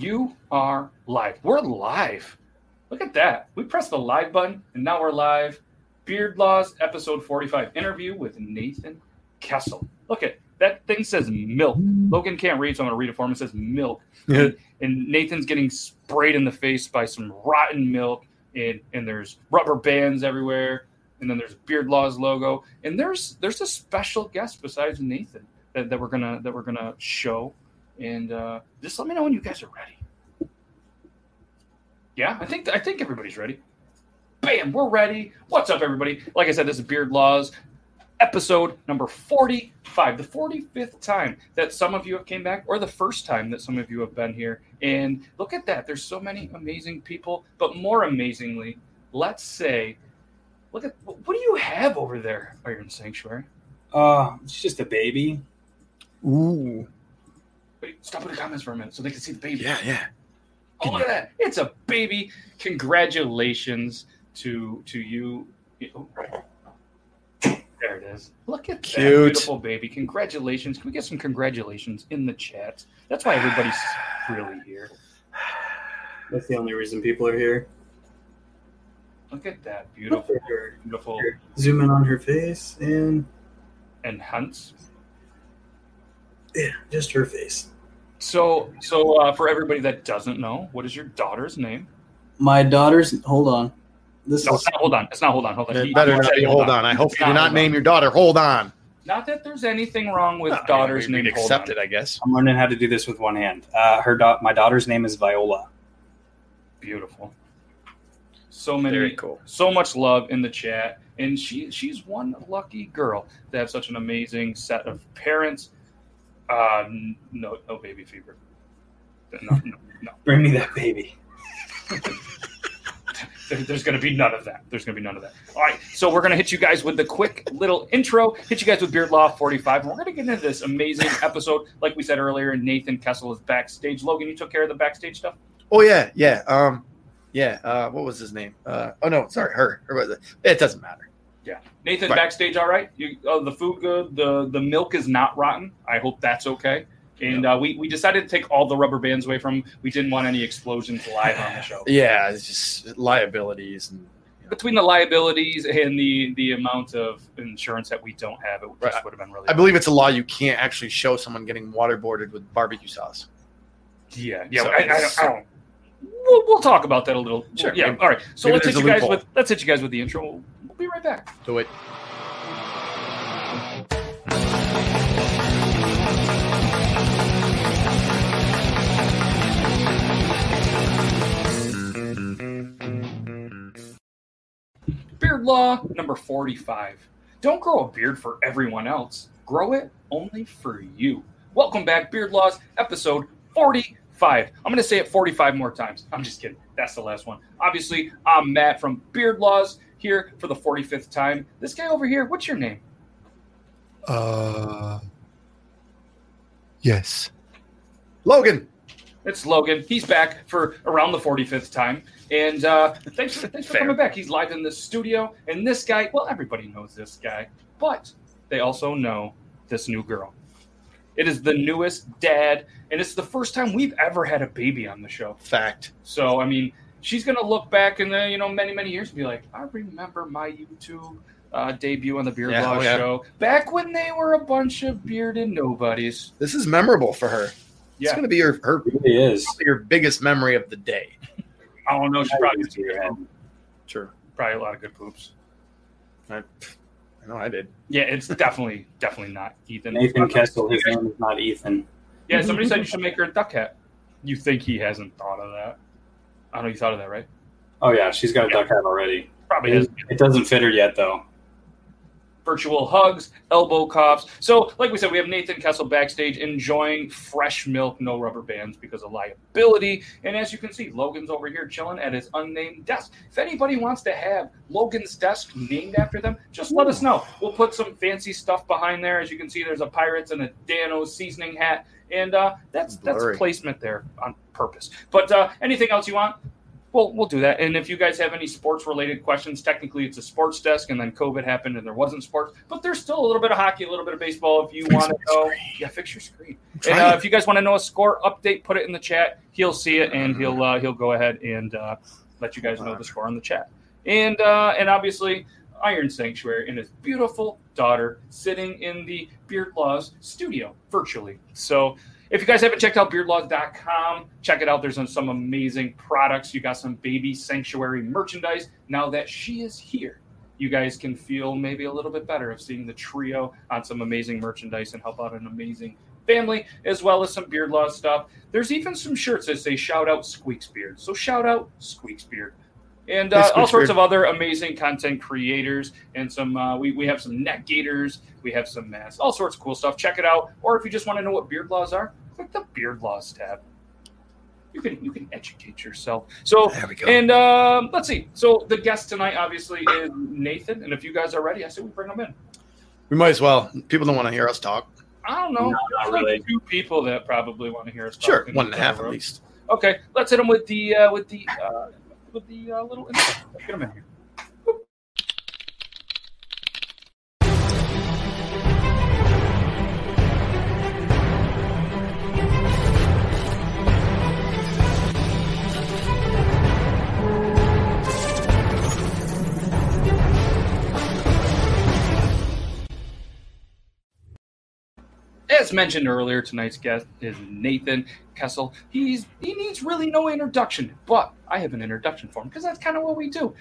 You are live. We're live. Look at that. We pressed the live button and now we're live. Beard Laws, episode 45 interview with Nathan Kessel. Look at that thing says milk. Logan can't read, so I'm going to read it for him. It says milk. and, Nathan's getting sprayed in the face by some rotten milk, and, and there's rubber bands everywhere. And then there's Beard Laws logo, and there's there's a special guest besides Nathan that, that we're gonna that we're gonna show, and uh, just let me know when you guys are ready. Yeah, I think I think everybody's ready. Bam, we're ready. What's up, everybody? Like I said, this is Beard Laws, episode number 45, the 45th time that some of you have came back, or the first time that some of you have been here. And look at that. There's so many amazing people, but more amazingly, let's say, look at what do you have over there, Iron Sanctuary? Uh, it's just a baby. Ooh. Wait, stop in the comments for a minute so they can see the baby. Yeah, yeah. Oh, look at that. It's a baby. Congratulations to to you. Oh, There it is. Look at that Cute. beautiful baby. Congratulations. Can we get some congratulations in the chat? That's why everybody's really here. That's the only reason people are here. Look at that beautiful, Here. beautiful Here. Zoom in on her face and and hunts. yeah, just her face. So, so uh, for everybody that doesn't know, what is your daughter's name? My daughter's hold on. This No, is not. Hold on. It's not. Hold on. Hold on. It He- better not said be hold on. I hope It's you do not name on. your daughter. Hold on. Not that there's anything wrong with No, daughters we- we named. Accept it, I guess. I'm learning how to do this with one hand. Uh, her da- my daughter's name is Viola. Beautiful. So many, Very cool. so much love in the chat, and she she's one lucky girl to have such an amazing set of parents. Uh, no, no baby fever. No, no, no. Bring me that baby. There's going to be none of that. There's going to be none of that. All right, so we're going to hit you guys with the quick little intro. Hit you guys with Beard Law 45. And we're going to get into this amazing episode. Like we said earlier, Nathan Kessel is backstage. Logan, you took care of the backstage stuff. Oh yeah, yeah. Um, yeah. Uh, what was his name? Uh, oh no, sorry, her. Her? It doesn't matter. Nathan, Right. backstage, all right. You, oh, the food good. The the milk is not rotten. I hope that's okay. And uh, we we decided to take all the rubber bands away from. We didn't want any explosions live on the show. Yeah, it's just liabilities and. you know. Between the liabilities and the the amount of insurance that we don't have, it just Right. would have been really. I believe it's a law you can't actually show someone getting waterboarded with barbecue sauce. Yeah, yeah. So I, I, it's- don't, I don't. We'll, we'll talk about that a little. Sure. Yeah. All right. So Maybe let's hit you guys loophole. with let's hit you guys with the intro. Be right back. Do it. Beard law number 45. Don't grow a beard for everyone else. Grow it only for you. Welcome back, Beard Laws, episode 45. I'm going to say it 45 more times. I'm just kidding. That's the last one. Obviously, I'm Matt from Beard Laws here for the 45th time. This guy over here, what's your name? Uh. Yes. Logan. It's Logan. He's back for around the 45th time. And uh, thanks for, thanks for coming back. He's live in the studio. And this guy, well, everybody knows this guy, but they also know this new girl. It is the newest dad, and it's the first time we've ever had a baby on the show. Fact. So, I mean, she's going to look back in the, you know, many, many years and be like, I remember my YouTube uh, debut on the Beard Yeah, Law oh, yeah. show back when they were a bunch of bearded nobodies. This is memorable for her. It's going to be her her It really is. your biggest memory of the day. I don't know. She probably, Sure. probably a lot of good poops. I, I know I did. Yeah, it's definitely definitely not Ethan. Nathan Kessel, his name is not Ethan. Yeah, somebody said you should make her a duck hat. You think he hasn't thought of that? I know you thought of that, right? Oh yeah, she's got a duck hat already. Probably It, it doesn't fit her yet though. virtual hugs, elbow coughs. So, like we said, we have Nathan Kessel backstage enjoying fresh milk, no rubber bands because of liability. And as you can see, Logan's over here chilling at his unnamed desk. If anybody wants to have Logan's desk named after them, just let us know. We'll put some fancy stuff behind there. As you can see, there's a Pirates and a Dano seasoning hat. And uh, that's that's placement there on purpose. But uh, anything else you want, Well, we'll do that. And if you guys have any sports related questions, technically it's a sports desk, and then COVID happened and there wasn't sports, but there's still a little bit of hockey, a little bit of baseball. If you Fix want to know, screen. yeah, fix your screen. And uh, if you guys want to know a score update, put it in the chat. He'll see it and he'll uh, he'll go ahead and uh, let you guys know the score in the chat. And uh, and obviously Iron Sanctuary and his beautiful daughter sitting in the Beard Laws studio virtually. So if you guys haven't checked out beardlaws.com, check it out. There's some amazing products. You got some baby sanctuary merchandise. Now that she is here, you guys can feel maybe a little bit better of seeing the trio on some amazing merchandise and help out an amazing family, as well as some Beard Laws stuff. There's even some shirts that say shout out Squeaks Beard. So shout out Squeaks Beard. And uh, all sorts Beard. of other amazing content creators and some uh, we, we have some neck gators we have some masks all sorts of cool stuff check it out or if you just want to know what beard laws are click the beard laws tab you can you can educate yourself so There we go. and um, let's see so the guest tonight obviously is nathan and if you guys are ready i say we bring them in we might as well. People don't want to hear us talk. i don't know No, There's not like really. two people that probably want to hear us talk Sure, one and a half one and a the half at least. okay let's hit them with the uh, with the uh, with the uh, little. Let's get them in here Mentioned earlier, tonight's guest is Nathan Kessel. He's he needs really no introduction, but I have an introduction for him because that's kind of what we do.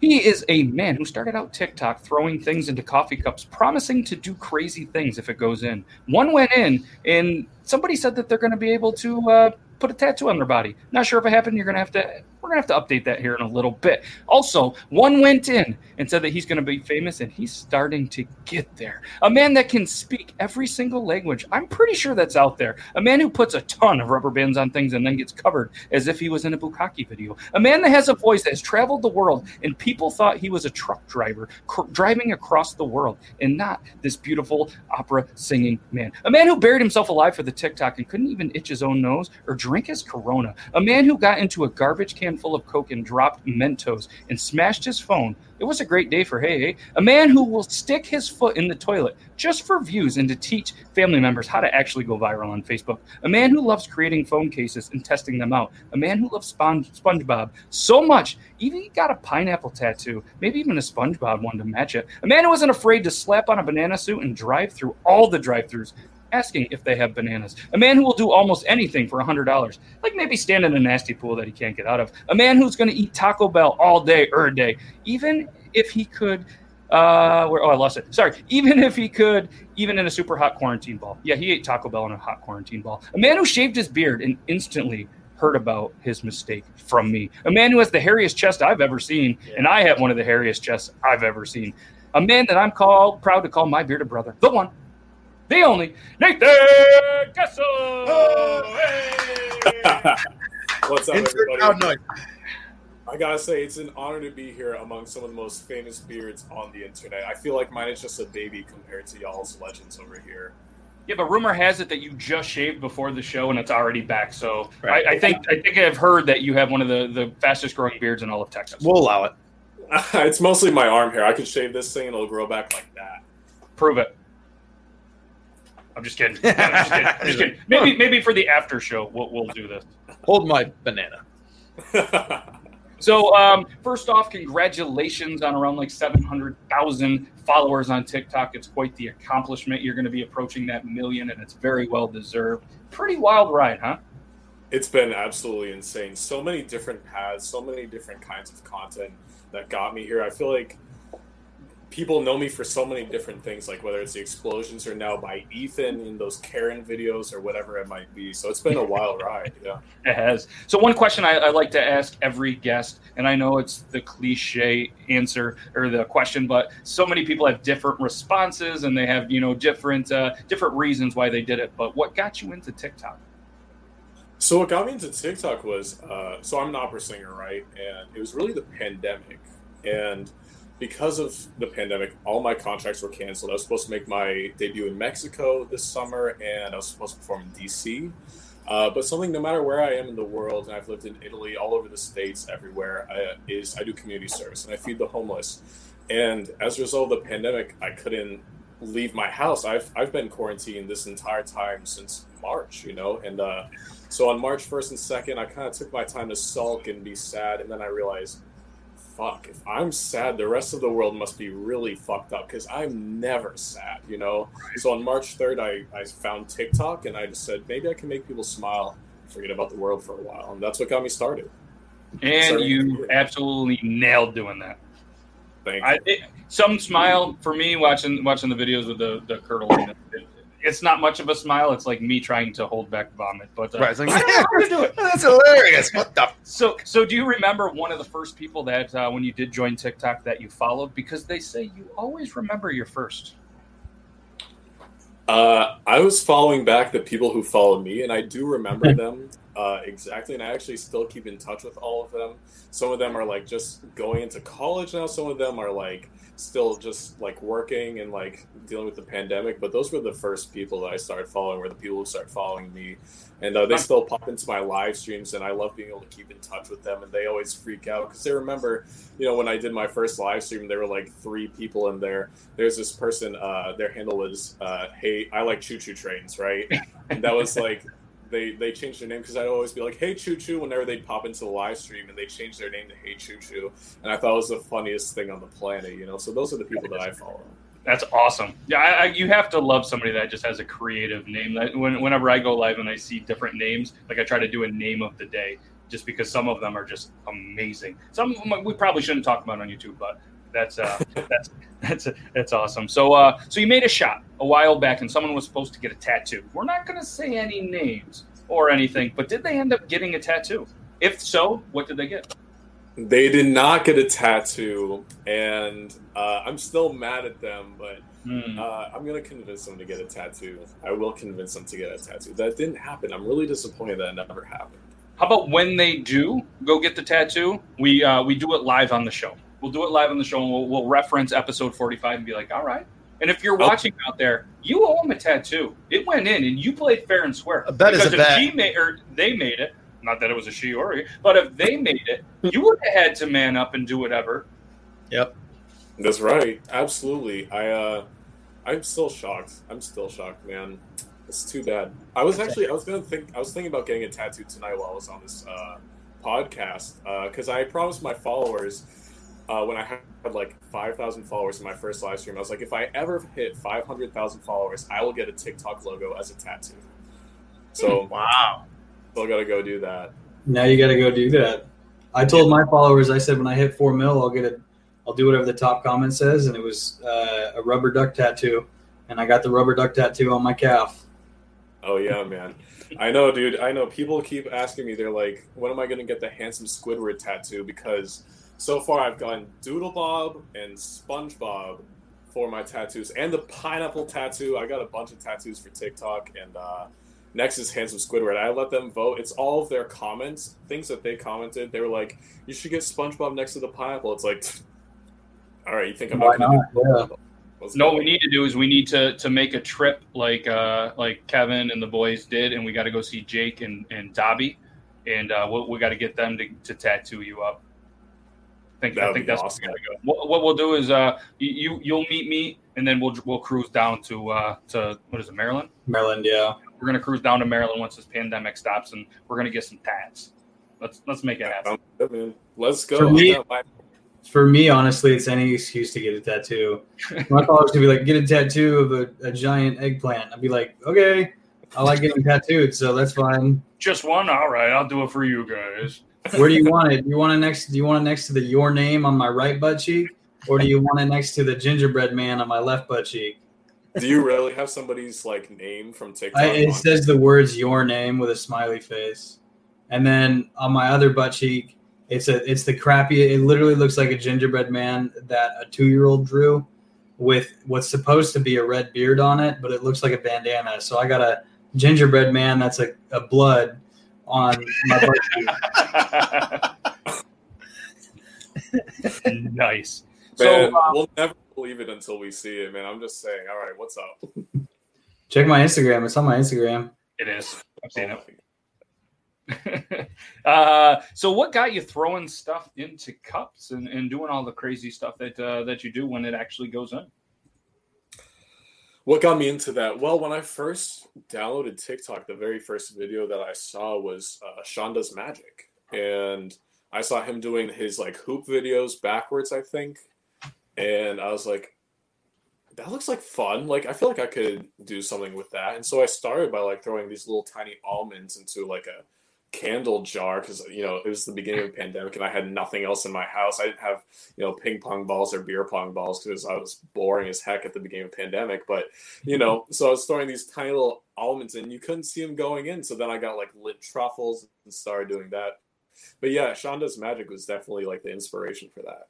He is a man who started out TikTok throwing things into coffee cups, promising to do crazy things if it goes in. One went in, and somebody said that they're going to be able to uh, put a tattoo on their body. Not sure if it happened. You're going to have to. We're to have to update that here in a little bit. Also, one went in and said that he's to be famous, and he's starting to get there. A man that can speak every single language. I'm pretty sure that's out there. A man who puts a ton of rubber bands on things and then gets covered as if he was in a bukkake video. A man that has a voice that has traveled the world, and people thought he was a truck driver cr- driving across the world, and not this beautiful opera singing man. A man who buried himself alive for the TikTok and couldn't even itch his own nose or drink his Corona. A man who got into a garbage can full of Coke and dropped Mentos and smashed his phone. It was a great day for Hey Hey. A man who will stick his foot in the toilet just for views and to teach family members how to actually go viral on Facebook. A man who loves creating phone cases and testing them out. A man who loves Spon- SpongeBob so much, even he got a pineapple tattoo, maybe even a SpongeBob one to match it. A man who wasn't afraid to slap on a banana suit and drive through all the drive-throughs asking if they have bananas. A man who will do almost anything for $100, like maybe stand in a nasty pool that he can't get out of. A man who's going to eat Taco Bell all day, er day, even if he could. Uh, where, oh, I lost it. Sorry. Even if he could, even in a super hot quarantine ball. Yeah, he ate Taco Bell in a hot quarantine ball. A man who shaved his beard and instantly heard about his mistake from me. A man who has the hairiest chest I've ever seen, and I have one of the hairiest chests I've ever seen. A man that I'm called proud to call my bearded brother, the one, the only, Nathan Kessel. What's up, Insert everybody? I gotta say, it's an honor to be here among some of the most famous beards on the internet. I feel like mine is just a baby compared to y'all's legends over here. Yeah, but rumor has it that you just shaved before the show and it's already back. So Right. I, I think I think I've heard that you have one of the, the fastest growing beards in all of Texas. We'll allow it. it's mostly my arm hair. I could shave this thing and it'll grow back like that. Prove it. I'm just kidding. I'm just kidding. I'm just kidding. Maybe maybe for the after show we'll, we'll do this. Hold my banana. So um, first off, congratulations on around like 700,000 followers on TikTok. It's quite the accomplishment. You're going to be approaching that million, and it's very well deserved. Pretty wild ride, huh? it's been absolutely insane. So many different paths, so many different kinds of content that got me here. I feel like people know me for so many different things, like whether it's the explosions or now by Ethan in those Karen videos or whatever it might be. So it's been a wild ride. Yeah. It has. So one question I, I like to ask every guest, and I know it's the cliche answer or the question, but so many people have different responses and they have you know different uh, different reasons why they did it. But what got you into TikTok? So what got me into TikTok was uh, so I'm an opera singer, right? And it was really the pandemic, and because of the pandemic, all my contracts were canceled. I was supposed to make my debut in Mexico this summer, and I was supposed to perform in DC. Uh, but something, no matter where I am in the world, and I've lived in Italy, all over the states, everywhere, I, is I do community service and I feed the homeless. And as a result of the pandemic, I couldn't leave my house. I've I've been quarantined this entire time since March, you know, and uh, so on March first and second, I kind of took my time to sulk and be sad, and then I realized, fuck, if I'm sad, the rest of the world must be really fucked up because I'm never sad, you know. So on March third, I I found TikTok, and I just said maybe I can make people smile, forget about the world for a while, and that's what got me started. And you absolutely nailed doing that. Thank you. I, it, some smile for me watching watching the videos with the the curdling. It, it's not much of a smile. It's like me trying to hold back vomit. But uh, Right, like, I don't know how to do it. That's hilarious. What the? So, so do you remember one of the first people that uh, when you did join TikTok that you followed? Because they say you always remember your first. Uh, I was following back the people who followed me, and I do remember them uh, exactly. And I actually still keep in touch with all of them. Some of them are like just going into college now. Some of them are like still just like working and like dealing with the pandemic. But those were the first people that I started following. Were the people who started following me, and uh, they still pop into my live streams, and I love being able to keep in touch with them. And they always freak out because they remember, you know, when I did my first live stream, there were like three people in there. There's this person. Uh, their handle is uh, "Hey, I like choo choo trains," right? And that was like they they changed their name because I'd always be like, "Hey Choo Choo" whenever they'd pop into the live stream, and they changed their name to "Hey Choo Choo," and I thought it was the funniest thing on the planet, you know. So those are the people that I follow. That's awesome. Yeah, I, I, you have to love somebody that just has a creative name. That when, whenever I go live and I see different names, like I try to do a name of the day, just because some of them are just amazing. Some we probably shouldn't talk about on YouTube, but that's uh, that's that's that's awesome. So uh, so you made a shot a while back, and someone was supposed to get a tattoo. We're not going to say any names or anything, but did they end up getting a tattoo? If so, what did they get? They did not get a tattoo, and uh, I'm still mad at them, but Hmm. uh, I'm gonna convince them to get a tattoo. I will convince them to get a tattoo. That didn't happen. I'm really disappointed that it never happened. How about when they do go get the tattoo, we uh, we do it live on the show. We'll do it live on the show, and we'll, we'll reference episode forty five and be like, all right. And if you're Oh. watching out there, you owe them a tattoo. It went in, and you played fair and square. A bet is because a if bet. she made or they made it, not that it was a she or a, but if they made it, you would have had to man up and do whatever. Yep. That's right. Absolutely. I uh I'm still shocked. I'm still shocked, man. It's too bad. I was actually I was gonna think I was thinking about getting a tattoo tonight while I was on this uh, podcast because I promised my followers uh, when I had like five thousand followers in my first live stream. I was like, if I ever hit five hundred thousand followers, I will get a TikTok logo as a tattoo. So Wow. still gotta go do that. Now you got to go do that. I told my followers, I said when I hit four mil, I'll get a, I'll do whatever the top comment says, and it was uh, a rubber duck tattoo, and I got the rubber duck tattoo on my calf. Oh yeah, man. I know, dude. I know. People keep asking me. They're like, "When am I going to get the handsome Squidward tattoo?" Because so far I've gotten Doodle Bob and SpongeBob for my tattoos, and the pineapple tattoo. I got a bunch of tattoos for TikTok, and uh, next is handsome Squidward. I let them vote. It's all of their comments, things that they commented. They were like, "You should get SpongeBob next to the pineapple." It's like, all right, you think I'm Why not going to not? do? Yeah. Let's No, what we need to do is we need to to make a trip like uh like Kevin and the boys did, and we got to go see Jake and and Dobby, and uh, we, we got to get them to, to tattoo you up. I think That I think that's awesome. where we gotta go. What, what we'll do is uh you you- you'll meet me, and then we'll we'll cruise down to uh to what is it Maryland? Maryland, yeah. We're gonna cruise down to Maryland once this pandemic stops, and we're gonna get some tats. Let's let's make it happen. Good. Let's go. For me- For me, honestly, it's any excuse to get a tattoo. My followers could be like, get a tattoo of a, a giant eggplant. I'd be like, okay, I like getting tattooed, so that's fine. Just one, all right. I'll do it for you guys. Where do you want it? Do you want it next? Do you want it next to the your name on my right butt cheek, or do you want it next to the gingerbread man on my left butt cheek? Do you really have somebody's like name from TikTok? I, it on- says the words "your name" with a smiley face, and then on my other butt cheek, it's a it's the crappy. It literally looks like a gingerbread man that a two year old drew, with what's supposed to be a red beard on it, but it looks like a bandana. So I got a gingerbread man that's a, a blood on my birthday. nice. Man, So uh, we'll never believe it until we see it, man. I'm just saying. All right, what's up? Check my Instagram. It's on my Instagram. it is. I've seen Oh it. uh, so what got you throwing stuff into cups and, and doing all the crazy stuff that uh, that you do when it actually goes in? What got me into that? Well, when I first downloaded TikTok, the very first video that I saw was uh, Sean Does Magic. And I saw him doing his like hoop videos backwards, I think. And I was like, that looks like fun. Like I feel like I could do something with that. And so I started by like throwing these little tiny almonds into like a candle jar because you know it was the beginning of the pandemic and I had nothing else in my house. I didn't have you know ping pong balls or beer pong balls because I was boring as heck at the beginning of the pandemic. But you know, so I was throwing these tiny little almonds and you couldn't see them going in. So then I got like lit truffles and started doing that. But yeah, Sean Does Magic was definitely like the inspiration for that.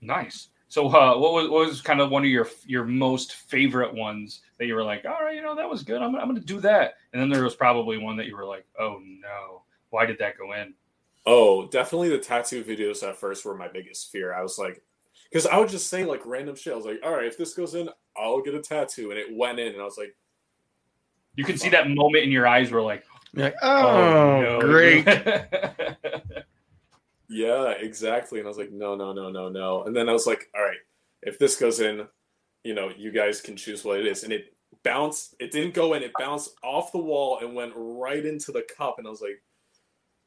Nice. So, uh, what was what was kind of one of your your most favorite ones that you were like, all right, you know, that was good. I'm I'm going to do that. And then there was probably one that you were like, oh no, why did that go in? Oh, definitely the tattoo videos at first were my biggest fear. I was like, because I would just say like random shit. I was like, all right, if this goes in, I'll get a tattoo, and it went in, and I was like, you can see that moment in your eyes where like, You're like, oh, oh no. great. Yeah, exactly. And I was like, no, no, no, no, no. And then I was like, all right, if this goes in, you know, you guys can choose what it is. And it bounced, it didn't go in, it bounced off the wall and went right into the cup. And I was like,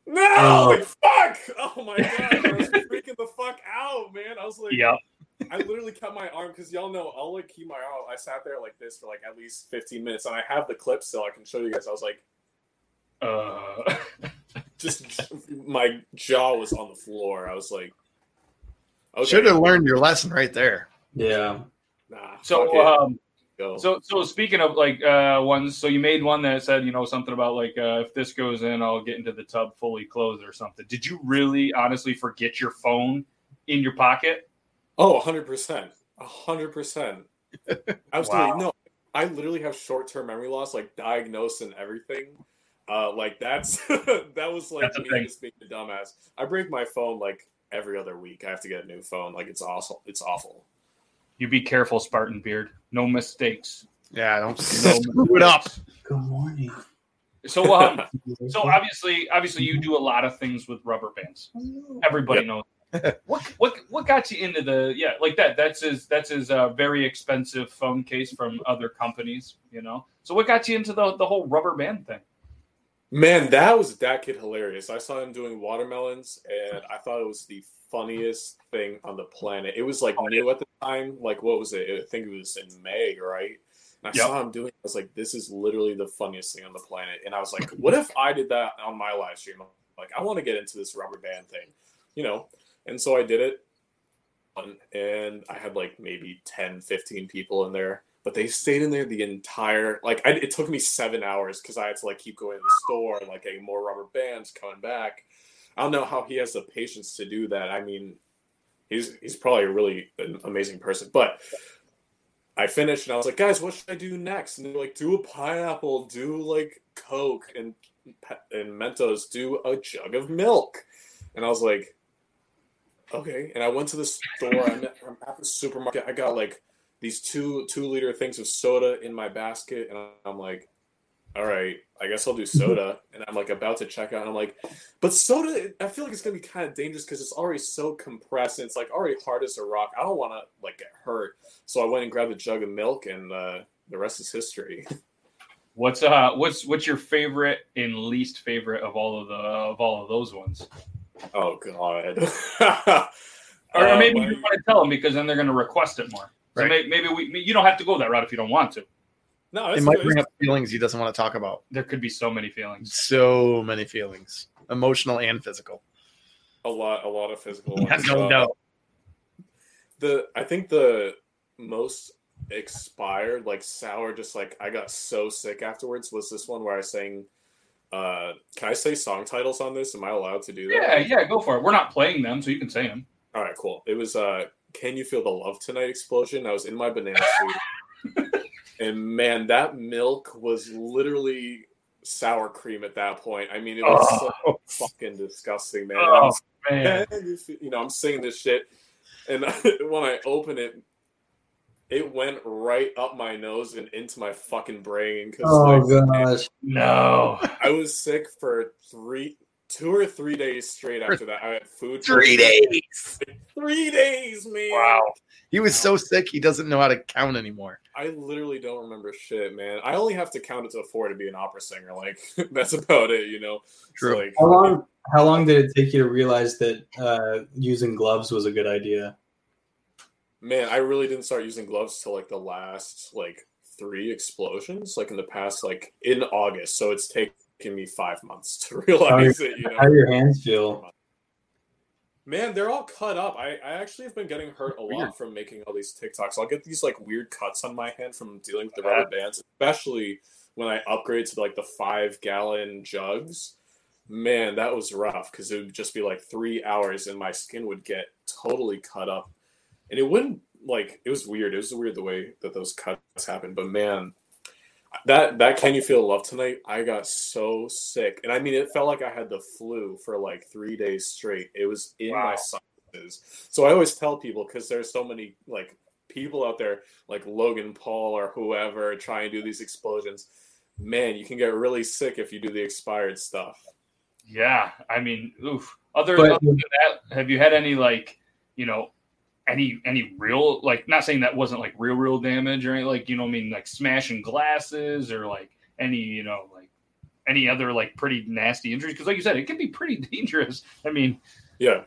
no, Oh. like, fuck. Oh my God. I was freaking the fuck out, man. I was like, yeah. I literally cut my arm because y'all know I'll like keep my arm. I sat there like this for like at least 15 minutes and I have the clip still. I can show you guys. I was like, Uh, just my jaw was on the floor. I was like, okay, Should have learned your lesson right there. Yeah. Nah, fuck so, it. um, Go. so, so speaking of like uh, ones, so you made one that said, you know, something about like uh, if this goes in, I'll get into the tub fully clothed or something. Did you really, honestly, forget your phone in your pocket? Oh, 100%. 100%. Absolutely. Wow. No, I literally have short term memory loss, like diagnosed and everything. Uh, like that's that was like That's a me thing. just being a dumbass. I break my phone like every other week. I have to get a new phone. Like it's awful. It's awful. You be careful, Spartan Beard. No mistakes. Yeah, don't No screw it up. Good morning. So, um, so obviously, obviously, you do a lot of things with rubber bands. Everybody knows. what what what got you into the yeah like that? That's his that's his uh, very expensive phone case from other companies. You know. So what got you into the the whole rubber band thing? Man, that was that kid hilarious. I saw him doing watermelons, and I thought it was the funniest thing on the planet. It was like oh, new at the time. Like what was it? I think it was in May, right? And I Yep. saw him doing. it. I was like, "This is literally the funniest thing on the planet." And I was like, "What if I did that on my live stream?" Like, I want to get into this rubber band thing, you know. And so I did it, and I had like maybe 10, 15 people in there but they stayed in there the entire like I, it took me seven hours because i had to like keep going to the store and like getting more rubber bands coming back i don't know how he has the patience to do that. I mean he's he's probably a really an amazing person but i finished and i was like guys what should i do next? And they're like do a pineapple do like coke and and mentos do a jug of milk. And i was like okay. And i went to the store i'm at, I'm at the supermarket i got like these two two liter things of soda in my basket and i'm like all right i guess i'll do soda and i'm like about to check out and i'm like but soda i feel like it's gonna be kind of dangerous because it's already so compressed and it's like already hard as a rock i don't want to like get hurt so i went and grabbed a jug of milk and uh, the rest is history What's uh what's what's your favorite and least favorite of all of the of all of those ones? oh god Or, Uh, maybe you want to tell them because then they're going to request it more. So Right. may, maybe we you don't have to go that route if you don't want to. No It might bring up feelings he doesn't want to talk about. There could be so many feelings. So many feelings, emotional and physical. a lot a lot of physical Yeah, ones. no Uh, the I think the most expired, like sour, just like I got so sick afterwards was this one where I sang uh can I say song titles on this? Am I allowed to do that? Yeah, yeah, go for it. We're not playing them, so you can say them. All right, cool. It was uh Can You Feel the Love Tonight explosion. I was in my banana suit. and man, that milk was literally sour cream at that point. I mean, it was so Oh, fucking disgusting, man. Oh, man. you know, I'm singing this shit, and when I open it, it went right up my nose and into my fucking brain. Because Oh like, gosh. No. I was sick for three, two or three days straight after that, I had food. Three days. Three days, man. Wow. He was so sick he doesn't know how to count anymore. I literally don't remember shit, man. I only have to count it to four to be an opera singer. Like that's about it, you know. So, True. like, How long? How long did it take you to realize that uh, using gloves was a good idea? man, I really didn't start using gloves till like the last like three explosions, like in the past, like in August. So it's taken me five months to realize it. You know. How your hands feel? Man, they're all cut up. I, I actually have been getting hurt a lot from making all these TikToks. I'll get these like weird cuts on my hand from dealing with the rubber bands, especially when I upgrade to like the five gallon jugs. Man, that was rough because it would just be like three hours and my skin would get totally cut up. And it wouldn't like it was weird. It was weird the way that those cuts happened. But man, that that can you feel love tonight? I got so sick, and I mean, it felt like I had the flu for like three days straight. It was in my Wow. sinuses. So I always tell people because there's so many like people out there, like Logan Paul or whoever, try and do these explosions. Man, you can get really sick if you do the expired stuff. Yeah, I mean, oof. Other, But- other than that, have you had any like, you know, any any real like? Not saying that wasn't like real real damage or any like you know, I mean like smashing glasses or like any you know like any other like pretty nasty injuries because like you said, it can be pretty dangerous. I mean, Yeah.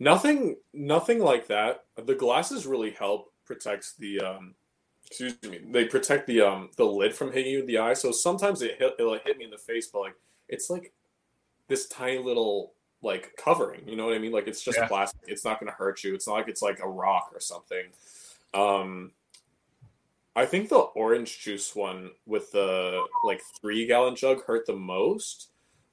Nothing nothing like that. The glasses really help protect the um excuse me. They protect the um the lid from hitting you in the eye. So sometimes it hit it'll hit me in the face, but like it's like this tiny little like covering, you know what I mean? Like it's just Yeah. plastic. It's not gonna hurt you. It's not like it's like a rock or something. Um I think the orange juice one with the like three gallon jug hurt the most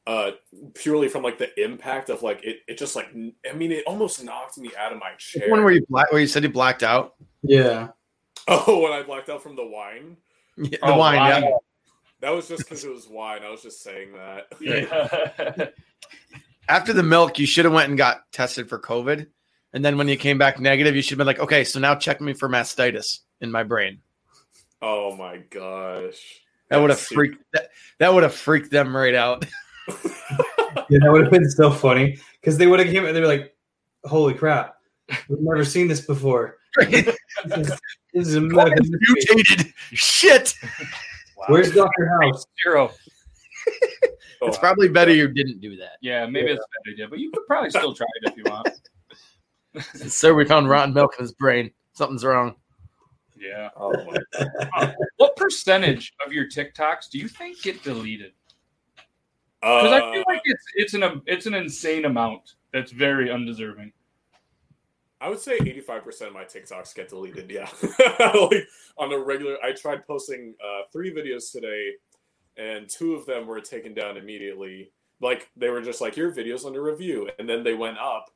uh purely from like the impact of like it, it just like I mean it almost knocked me out of my chair The One where you black, where you said you blacked out. Yeah. oh when i blacked out from the wine Yeah, the Oh, wine, wine. yeah. that was just because it was wine i was just saying that yeah, After the milk, you should have went and got tested for COVID, and then when you came back negative, you should have been like, okay, so now check me for mastitis in my brain. oh my gosh That would have freaked that, that would have freaked them right out. Yeah, that would have been so funny because they would have came. And they were like, "Holy crap, we've never seen this before." This is, this is a. Mutated shit. Wow. Where's Doctor House? zero? Oh, It's probably better you didn't do that. Yeah, maybe it's a bad idea, but you could probably still try it if you want. Sir, we found rotten milk in his brain. Something's wrong. Yeah. oh my What percentage of your TikToks do you think get deleted? Because I feel Uh, like it's it's an it's an insane amount that's very undeserving. I would say 85% of my TikToks get deleted. Yeah. like on a regular, I tried posting uh, three videos today and two of them were taken down immediately. Like they were just like, your video's under review. And then they went up.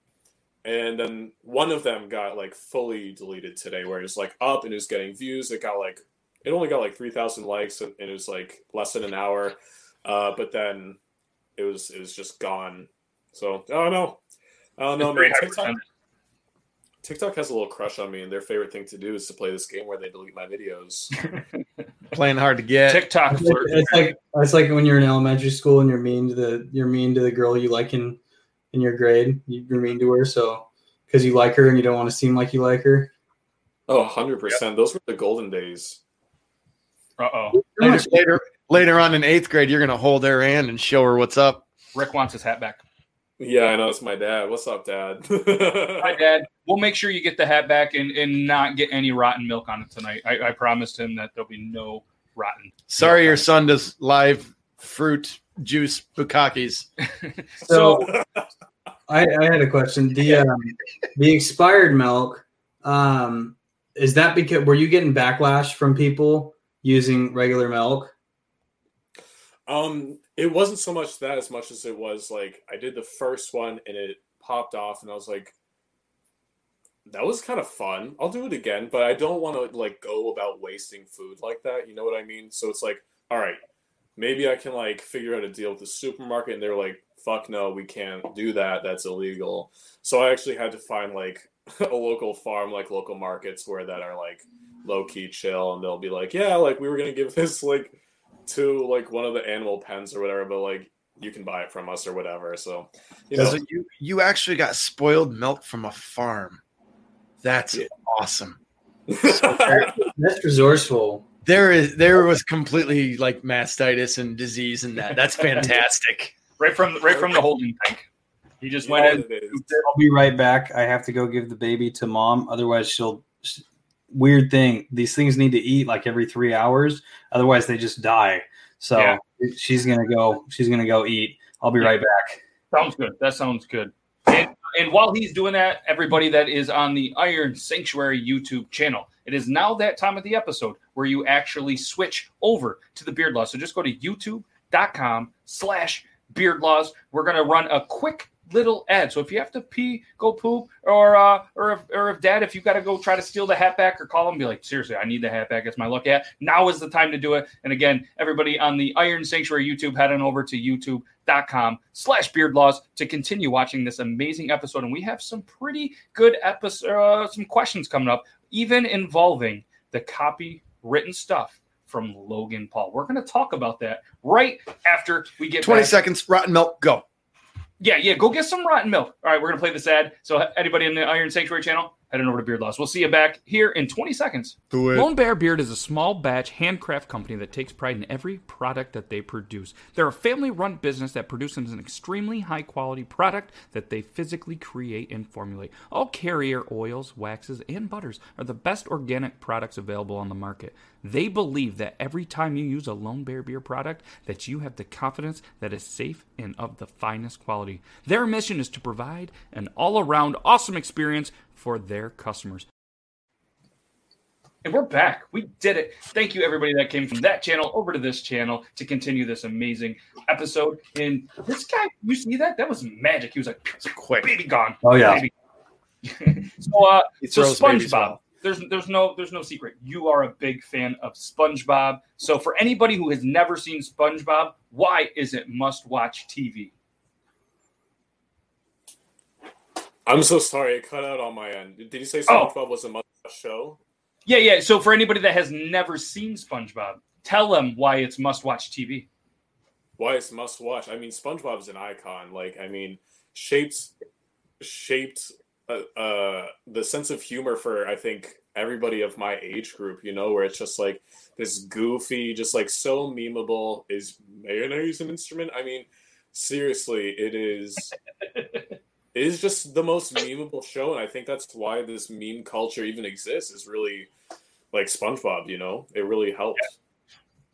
And then one of them got like fully deleted today where it was like up and it was getting views. It got like, it only got like 3,000 likes and, and it was like less than an hour. Uh, but then it was, it was just gone. So I don't know. I don't know, man. TikTok. TikTok has a little crush on me, and their favorite thing to do is to play this game where they delete my videos. Playing hard to get. TikTok It's like, flirt. it's like it's like when you're in elementary school and you're mean to the you're mean to the girl you like in in your grade. You're mean to her, so because you like her and you don't want to seem like you like her. Oh, 100%. Those were the golden days. Uh oh. Later, later, later on in eighth grade, you're gonna hold her hand and show her what's up. Rick wants his hat back. Yeah, I know. It's my dad. What's up, dad? Hi, Dad. We'll make sure you get the hat back and, and not get any rotten milk on it tonight. I, I promised him that there'll be no rotten. Sorry, Yeah. your son does live fruit juice bukakis. So, I, I had a question. The um, the expired milk, um, is that because were you getting backlash from people using regular milk? Um, it wasn't so much that as much as it was like I did the first one and it popped off, and I was like, that was kind of fun. I'll do it again, but I don't want to like go about wasting food like that. You know what I mean? So it's like, all right, maybe I can like figure out a deal with the supermarket, and they're like, fuck no, we can't do that. That's illegal. So I actually had to find like a local farm, like local markets where that are like low key chill, and they'll be like, yeah, like we were gonna give this like to like one of the animal pens or whatever, but like you can buy it from us or whatever. So, you So know, you you actually got spoiled milk from a farm. That's Yeah. awesome. That's resourceful. There is there was completely like mastitis and disease and that. That's fantastic. Right from right from the holding tank. He just you went in. what it is. I'll be right back. I have to go give the baby to mom. Otherwise, she'll. Weird thing. These things need to eat like every three hours. Otherwise, they just die. So Yeah. she's gonna go. She's gonna go eat. I'll be right back. Sounds good. That sounds good. And, and while he's doing that, everybody that is on the Iron Sanctuary YouTube channel, it is now that time of the episode where you actually switch over to the Beard Laws. So just go to youtube.com slash beard laws. We're going to run a quick little Ed. So if you have to pee, go poop, or uh, or if, or if dad, if you got to go try to steal the hat back or call him, be like, seriously, I need the hat back. It's my luck hat. Now is the time to do it. And again, everybody on the Iron Sanctuary YouTube, head on over to youtube.com slash beard laws to continue watching this amazing episode. And we have some pretty good episode, uh, some questions coming up, even involving the copywritten stuff from Logan Paul. We're going to talk about that right after we get 20 back. seconds, rotten milk, go. Yeah, yeah, go get some rotten milk. All right, we're gonna play this ad. So anybody in the Iron Sanctuary channel, head on over to Beard Laws. We'll see you back here in 20 seconds. Do Lone Bear Beard is a small batch handcraft company that takes pride in every product that they produce. They're a family run business that produces an extremely high quality product that they physically create and formulate. All carrier oils, waxes, and butters are the best organic products available on the market. They believe that every time you use a Lone Bear Beard product that you have the confidence that is safe and of the finest quality. Their mission is to provide an all-around awesome experience for their customers. And we're back. We did it. Thank you, everybody that came from that channel over to this channel to continue this amazing episode. And this guy, you see that? That was magic. He was like, quick. baby gone. Oh yeah. Baby. so, uh, He so throws babies SpongeBob. There's there's no there's no secret. You are a big fan of SpongeBob. So for anybody who has never seen SpongeBob, why is it must watch TV? I'm so sorry, it cut out on my end. Did you say Oh. SpongeBob was a must show? Yeah, yeah. So for anybody that has never seen SpongeBob, tell them why it's must watch TV. Why it's must watch? I mean, SpongeBob is an icon. Like, I mean, shaped shaped uh, uh, the sense of humor for I think everybody of my age group. You know, where it's just like this goofy, just like so memeable. Is mayonnaise an instrument? I mean, seriously, it is. it is just the most memeable show, and I think that's why this meme culture even exists. Is really like SpongeBob. You know, it really helps.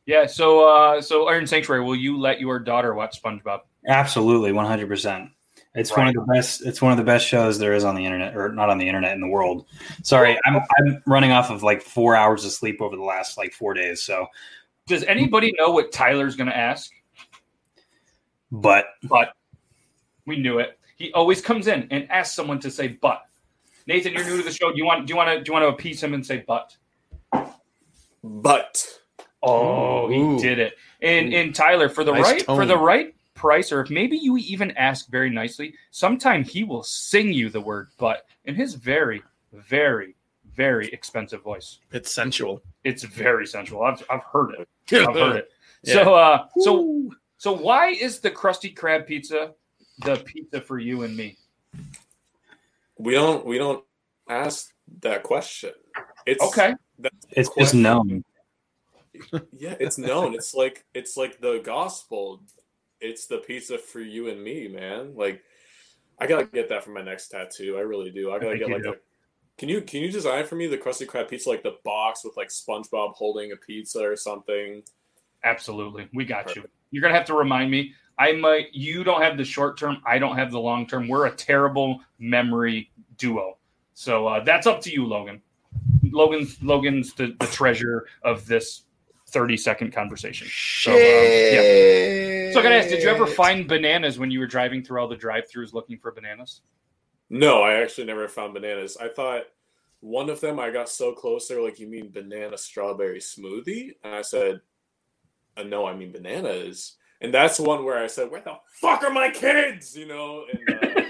Yeah. So uh, so Iron Sanctuary, will you let your daughter watch SpongeBob? Absolutely, one hundred percent. It's one of the best. It's one of the best shows there is on the internet, or not on the internet in the world. Sorry, I'm I'm running off of like four hours of sleep over the last like four days. So, Does anybody know what Tyler's going to ask? but But we knew it. He always comes in and asks someone to say "but." Nathan, you're new to the show. Do you want do you want to do you want to appease him and say "but"? But Oh, Ooh. he did it. And and Tyler, for the Nice right for the right price, or if maybe you even ask very nicely, sometime he will sing you the word "but" in his very, very, very expensive voice. It's sensual. It's very sensual. I've I've heard it. I've heard it. Yeah. So uh so so why is the Krusty Krab pizza the pizza for you and me? we don't we don't ask that question. It's Okay. it's just known. Yeah, it's known. it's like it's like the gospel. It's the pizza for you and me, man. Like I gotta get that for my next tattoo. I really do. I gotta think get like a can you can you design for me the Krusty Krab pizza like the box with like SpongeBob holding a pizza or something? Absolutely. We got you. You're gonna have to remind me. I might you don't have the short term, I don't have the long term. We're a terrible memory duo. So uh, that's up to you, Logan. Logan's Logan's the, the treasure of this 30 second conversation. So, um, yeah. So I gotta ask, did you ever find bananas when you were driving through all the drive-throughs looking for bananas? No, I actually never found bananas. I thought one of them I got so close. They were like, "You mean banana strawberry smoothie?" And I said, uh, "No, I mean bananas." And that's one where I said, "Where the fuck are my kids?" You know, and uh,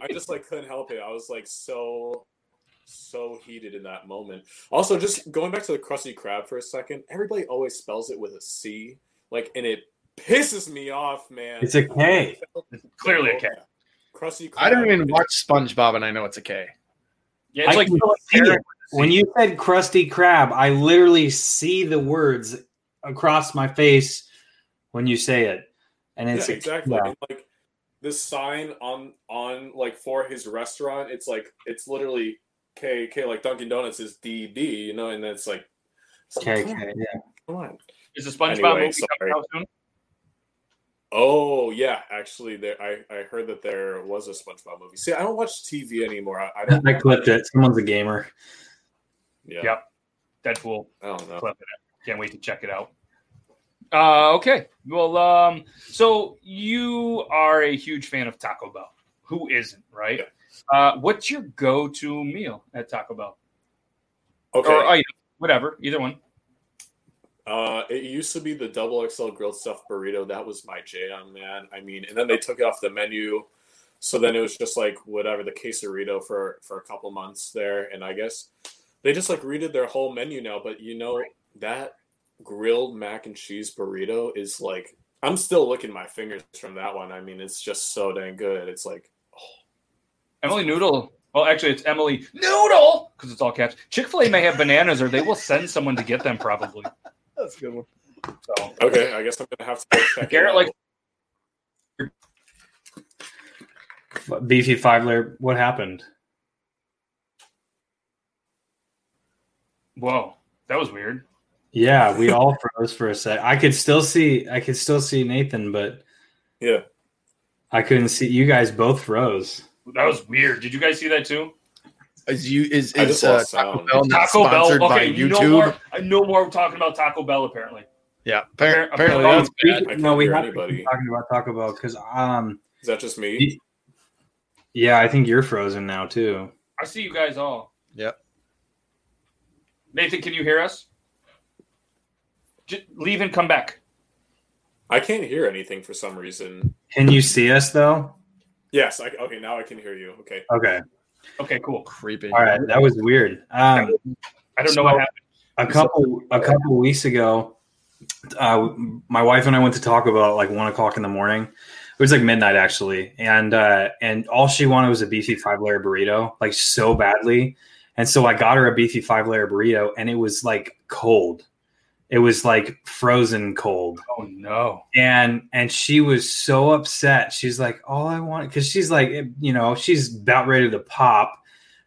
I just like couldn't help it. I was like so so heated in that moment. Also, just going back to the Krusty Krab for a second, everybody always spells it with a C, like, and it pisses me off, man. It's a K. Clearly a K. Crusty. I don't even watch SpongeBob, and I know it's a K. Yeah, it's I like can see it. When you said Krusty Krab, I literally see the words across my face when you say it, and Yeah, it's exactly. yeah. Like this sign on on like for his restaurant, it's like it's literally K K like Dunkin' Donuts is D D, you know, and it's like it's like, K K. on, Yeah. come on. Is the SpongeBob Anyway, movie sorry. coming out soon? Oh yeah, actually, there I I heard that there was a SpongeBob movie. See, I don't watch TV anymore. I, I don't. I clipped it. Someone's a gamer. Yeah, Yep. Deadpool. I don't know. It. Can't wait to check it out. Uh, okay. Well, um, so you are a huge fan of Taco Bell. Who isn't, right? Uh, what's your go-to meal at Taco Bell? Okay. Or item, whatever, either one. Uh, it used to be the double XL grilled stuffed burrito. That was my jam, man. I mean, and then they took it off the menu, so then it was just like whatever the quesarito for for a couple months there. And I guess they just like redid their whole menu now. But you know that grilled mac and cheese burrito is like I'm still licking my fingers from that one. I mean, it's just so dang good. It's like Emily Noodle. Well, actually, it's Emily Noodle because it's all caps. Chick Fil A may have bananas, or they will send someone to get them probably. That's a good one. So okay. I guess I'm gonna have to check Garrett, it out. like Beefy five layer. What happened? Whoa, that was weird. Yeah, we all froze for a sec. I could still see. I could still see Nathan, but yeah. I couldn't see. You guys both froze. That was weird. Did you guys see that too? Is you is I is uh, Taco. Bell not Taco Bell. sponsored by Okay, you know YouTube? more. I know more talking about Taco Bell apparently. Yeah, appar- Appar- apparently apparently- that's bad. I no, we hear have anybody. talking about Taco Bell because um, Is that just me? yeah, I think you're frozen now too. I see you guys all. Yep. Nathan, can you hear us? Just leave and come back. I can't hear anything for some reason. Can you see us though? Yes. I, okay. Now I can hear you. Okay. Okay. Okay, cool. creepy. All right. That was weird. Um, I don't know what happened. a couple a couple weeks ago, uh, my wife and I went to talk about like one o'clock in the morning. It was like midnight actually, and uh, and all she wanted was a beefy five layer burrito, like so badly. And so I got her a beefy five layer burrito, and it was like cold. It was like frozen cold. Oh no. and and she was so upset. She's like all i want because she's like you know she's about ready to pop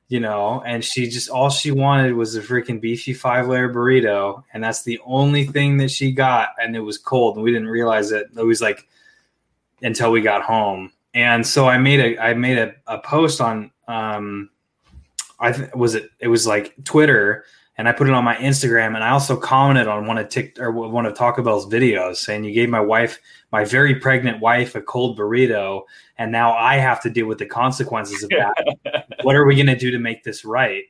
you know and she just all she wanted was a freaking beefy five layer burrito and that's the only thing that she got and it was cold and we didn't realize it. It was like until we got home. And so i made a i made a, a post on um i th- was it it was like twitter and I put it on my Instagram, and I also commented on one of Tik or one of Taco Bell's videos saying you gave my wife, my very pregnant wife, a cold burrito, and now I have to deal with the consequences of that. what are we going to do to make this right?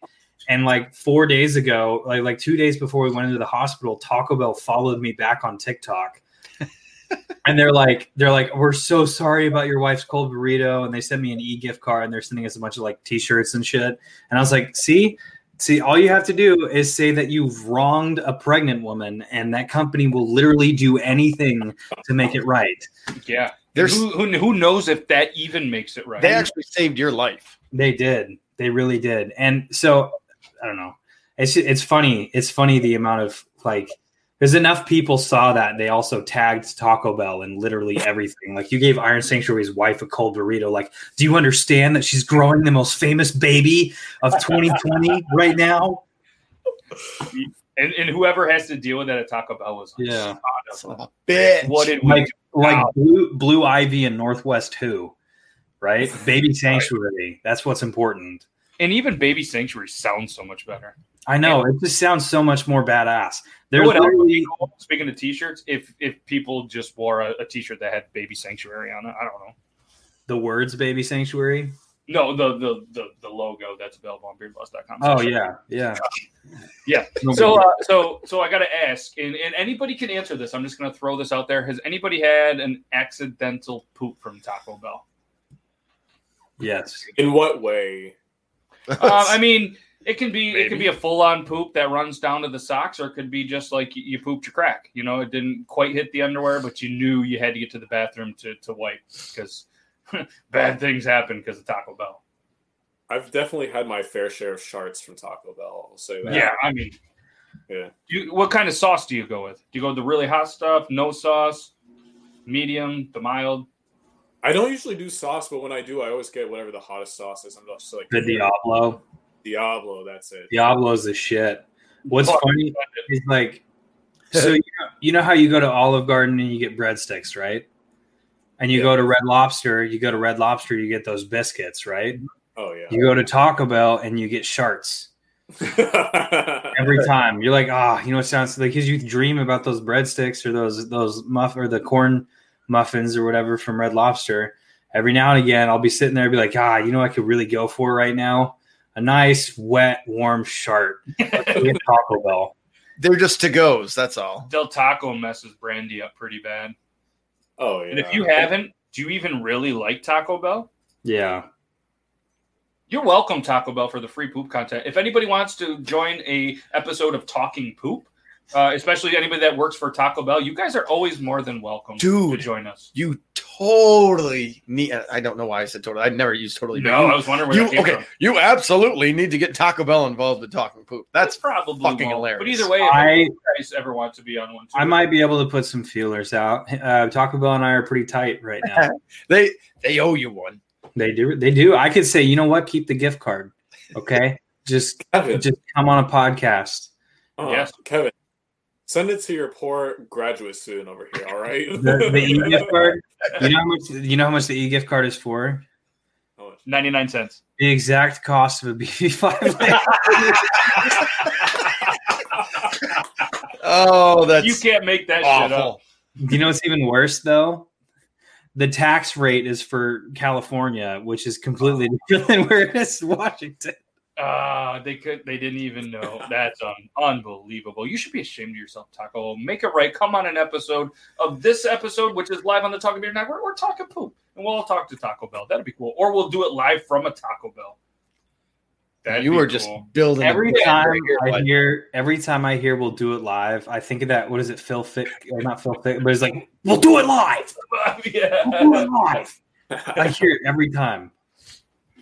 And like four days ago, like like two days before we went into the hospital, Taco Bell followed me back on TikTok. and they're like, they're like, we're so sorry about your wife's cold burrito, and they sent me an e gift card, and they're sending us a bunch of like t-shirts and shit. And I was like, see, See, all you have to do is say that you've wronged a pregnant woman, and that company will literally do anything to make it right. Yeah. There's Who, who, who knows if that even makes it right? they actually saved your life. They did. They really did. And so I don't know. It's it's funny. It's funny the amount of like there's enough people saw that they also tagged Taco Bell and literally everything. Like you gave Iron Sanctuary's wife a cold burrito. Like, do you understand that she's growing the most famous baby of 2020 right now? and, and whoever has to deal with that at Taco Bell was Yeah. Son of a bitch. What did we Like like Wow. blue blue ivy and northwest who right baby sanctuary that's what's important And even Baby Sanctuary sounds so much better. i know it just sounds so much more badass You know what would literally cool? Speaking of t-shirts, if if people just wore a, a t-shirt that had Baby Sanctuary on it, I don't know. the words baby sanctuary No, the the the, the logo that's available on beardloss.com. oh yeah yeah Yeah. So, uh, so, so I got to ask, and, and anybody can answer this. I'm just going to throw this out there. Has anybody had an accidental poop from Taco Bell? yes In what way? Um, I mean, It can be it can be a full on poop that runs down to the socks, or it could be just like you, you pooped your crack. You know, it didn't quite hit the underwear, but you knew you had to get to the bathroom to to wipe because bad things happen because of Taco Bell. I've definitely had my fair share of sharts from Taco Bell. I'll say that. Yeah, I mean, Yeah. you, what kind of sauce do you go with? Do you go with the really hot stuff, no sauce, medium, the mild? I don't usually do sauce, but when I do, I always get whatever the hottest sauce is. I'm just like The Diablo. Diablo. That's it. Diablo's the shit. What's Oh, funny is like, so you know, you know how you go to Olive Garden and you get breadsticks, right? And you Yeah. go to Red Lobster, you go to Red Lobster, you get those biscuits, right? Oh yeah. You go to Taco Bell and you get sharts every time. You're like, ah, you know, it sounds like because you dream about those breadsticks or those those muff or the corn muffins or whatever from Red Lobster. Every now and again, I'll be sitting there and be like, ah, you know, what I could really go for right now a nice, wet, warm shart. Let's go get Taco Bell. They're just to goes. That's all. Del Taco messes Brandy up pretty bad. oh yeah. And if you haven't, do you even really like Taco Bell? Yeah. You're welcome, Taco Bell, for the free poop content. If anybody wants to join a episode of Talking Poop, uh, especially anybody that works for Taco Bell, you guys are always more than welcome to join us. You totally need. I don't know why I said totally. I'd never used totally. but No, I was wondering where you that came okay? from. You absolutely need to get Taco Bell involved in talking poop. That's probably fucking won't. hilarious. But either way, if I you guys ever want to be on one, too, I might be able to put some feelers out. Uh, Taco Bell and I are pretty tight right now. they they owe you one. they do. They do. I could say, you know what? Keep the gift card. Okay. Just Kevin, just come on a podcast. uh, Yes. Kevin, send it to your poor graduate student over here. All right. The, the e gift card. You know how much? You know how much the e gift card is for? 99 cents. The exact cost of a BB five. Oh, that's you can't make that shit up. you know what's even worse though? The tax rate is for California, which is completely different than where it is in Washington. Ah, they could. They didn't even know. That's un- unbelievable. You should be ashamed of yourself, Taco. Make it right. Come on an episode of this episode, which is live on the Talking Beer Network. We're talking poop, and we'll all talk to Taco Bell. That'd be cool. Or we'll do it live from a Taco Bell. That'd you be were just building Every time I bud. hear, every time I hear, we'll do it live. I think of that. What is it, Phil Fick? Or not Phil Fick, but it's like we'll do it live. We'll do it live. I hear it every time.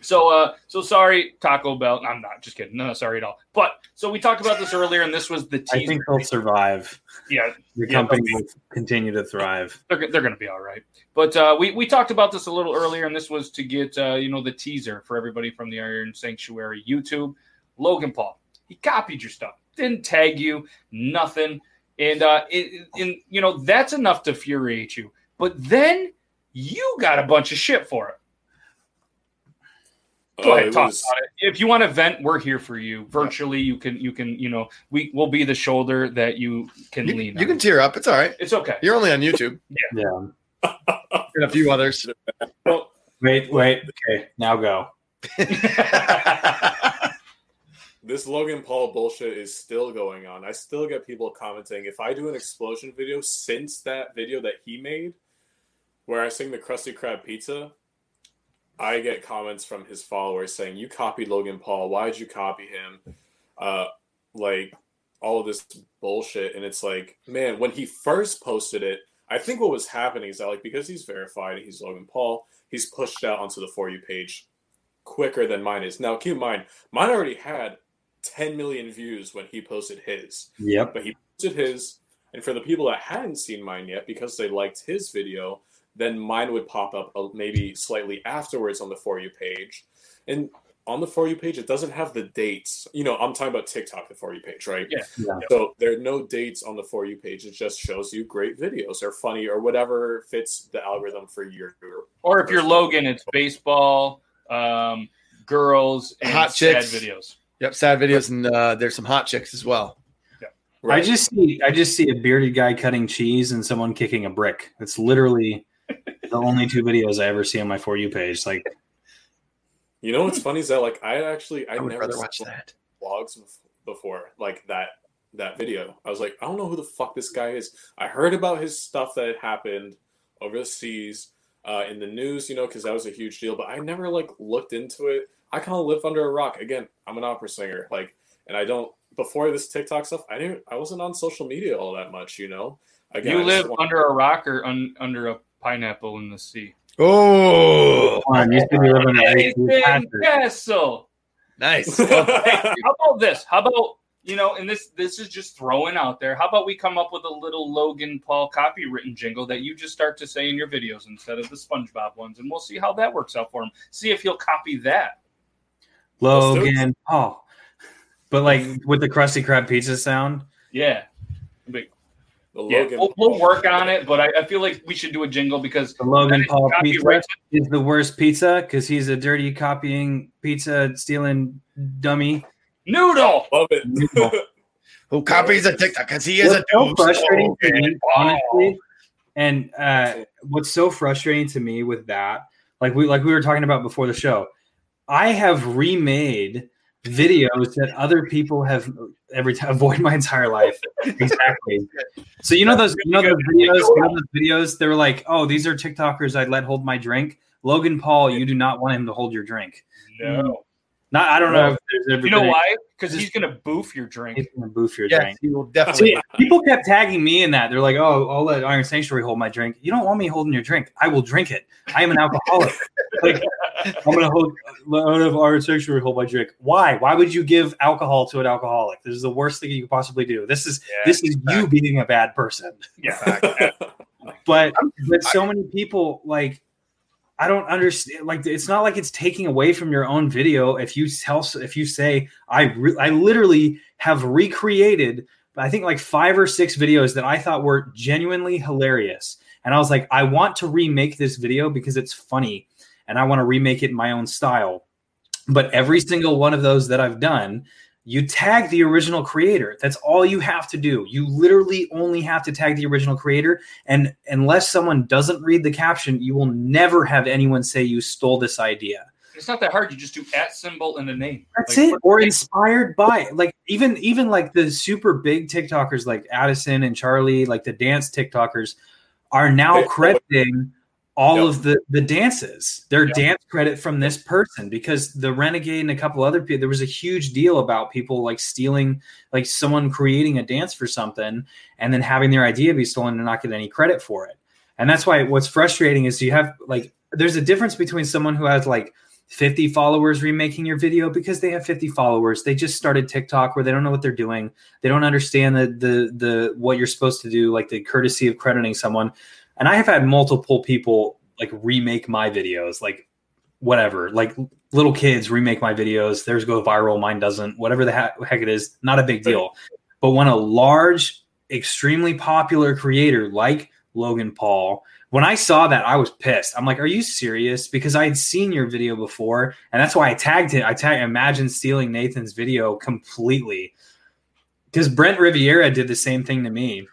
So, uh, so sorry, Taco Bell. I'm not just kidding. No, no, sorry at all. But so we talked about this earlier, and this was the teaser. I think they'll survive. yeah, The Yeah, company they'll continue to thrive. they're, they're going to be all right. But uh, we, we talked about this a little earlier, and this was to get uh, you know the teaser for everybody from the Iron Sanctuary YouTube. Logan Paul, he copied your stuff, didn't tag you, nothing, and uh, it, and you know that's enough to infuriate you. But then you got a bunch of shit for it. Go Oh, ahead, it talk was- about it. If you want to vent, we're here for you. Virtually, you can you can you know we will be the shoulder that you can You, lean. you on. can tear up. It's all right. It's okay. You're only on YouTube Yeah. and a few others. Well, Wait, wait. Okay, now go. this Logan Paul bullshit is still going on. I still get people commenting if I do an explosion video since that video that he made, where I sing the Krusty Krab pizza. I get comments from his followers saying, "You copied Logan Paul. Why did you copy him?" Uh, like all of this bullshit, and it's like, man, when he first posted it, I think what was happening is that like because he's verified, he's Logan Paul, he's pushed out onto the for you page quicker than mine is. Now, keep in mind, mine already had 10 million views when he posted his, Yep. but he posted his, and for the people that hadn't seen mine yet because they liked his video, then mine would pop up uh, maybe slightly afterwards on the for you page, and on the for you page it doesn't have the dates. You know, I'm talking about TikTok, the for you page, right? Yeah. Yeah. So there are no dates on the for you page. It just shows you great videos or funny or whatever fits the algorithm for your. Or if you're Logan, it's baseball, um, girls, and Hot sad chicks. videos. Yep, sad videos, and uh, there's some hot chicks as well. I just see I just see a bearded guy cutting cheese and someone kicking a brick. It's literally the only two videos I ever see on my for you page. Like You know what's funny is that like I actually I, I would never watched that. vlogs before like that that video. I was like, I don't know who the fuck this guy is. I heard about his stuff that had happened overseas uh, in the news, you know, because that was a huge deal. But I never like looked into it I kind of live under a rock. Again, I'm an opera singer, like, and I don't. Before this TikTok stuff, I didn't. I wasn't on social media all that much, you know. Again, you live under a rock or un, under a pineapple in the sea. Oh, on, you should be living a Castle. nice. Hey, how about this? How about you know? And this this is just throwing out there. How about we come up with a little Logan Paul copywritten jingle that you just start to say in your videos instead of the SpongeBob ones, and we'll see how that works out for him. See if he'll copy that. Logan Paul. But like with the Krusty Krab pizza sound, Yeah. But, the yeah, we'll, we'll work on it, but I, I feel like we should do a jingle because the Logan Paul pizza copyrighted. is the worst pizza because he's a dirty copying pizza stealing dummy. Noodle. Love it. Noodle. Who copies a TikTok? Because he is What's a so dope frustrating to me, honestly, and uh, what's so frustrating to me with that, like we like we were talking about before the show, I have remade videos that other people have every time avoid my entire life. exactly. So you know those you know those videos, you know those videos. They were like, oh, these are TikTokers I'd let hold my drink. Logan Paul, you do not want him to hold your drink. No. Not I don't know if there's ever You know been- why? Because he's gonna boof your drink. He's gonna boof your Yes, drink. he will definitely. See, people kept tagging me in that. They're like, "Oh, I'll let Iron Sanctuary hold my drink." You don't want me holding your drink. I will drink it. I am an alcoholic. like, I'm gonna hold. Let have Iron Sanctuary hold my drink. Why? Why would you give alcohol to an alcoholic? This is the worst thing you could possibly do. This is Yeah. this is you being a bad person. Yeah. But but so many people like. I don't understand. Like, it's not like it's taking away from your own video. If you tell, if you say, I, re- I literally have recreated, I think like five or six videos that I thought were genuinely hilarious, and I was like, I want to remake this video because it's funny, and I want to remake it in my own style. But every single one of those that I've done, you tag the original creator. That's all you have to do. You literally only have to tag the original creator. And unless someone doesn't read the caption, you will never have anyone say you stole this idea. It's not that hard. You just do at symbol and a name. That's Like, it. Or inspired by it. like even even like the super big TikTokers like Addison and Charlie, like the dance TikTokers, are now crediting all Yep. of the the dances. Their Yep. dance credit from this person because the Renegade and a couple other people. There was a huge deal about people like stealing, like someone creating a dance for something and then having their idea be stolen and not get any credit for it. And that's why what's frustrating is you have like there's a difference between someone who has like 50 followers remaking your video because they have 50 followers. They just started TikTok where they don't know what they're doing. They don't understand the the the what you're supposed to do, like the courtesy of crediting someone. And I have had multiple people like remake my videos, like whatever, like little kids remake my videos. Theirs go viral, mine doesn't. Whatever the heck it is, not a big deal. But when a large, extremely popular creator like Logan Paul when I saw that, I was pissed. I'm like, "Are you serious?" Because I had seen your video before, and that's why I tagged it. I tagged Imagine stealing Nathan's video completely. Because Brent Rivera did the same thing to me,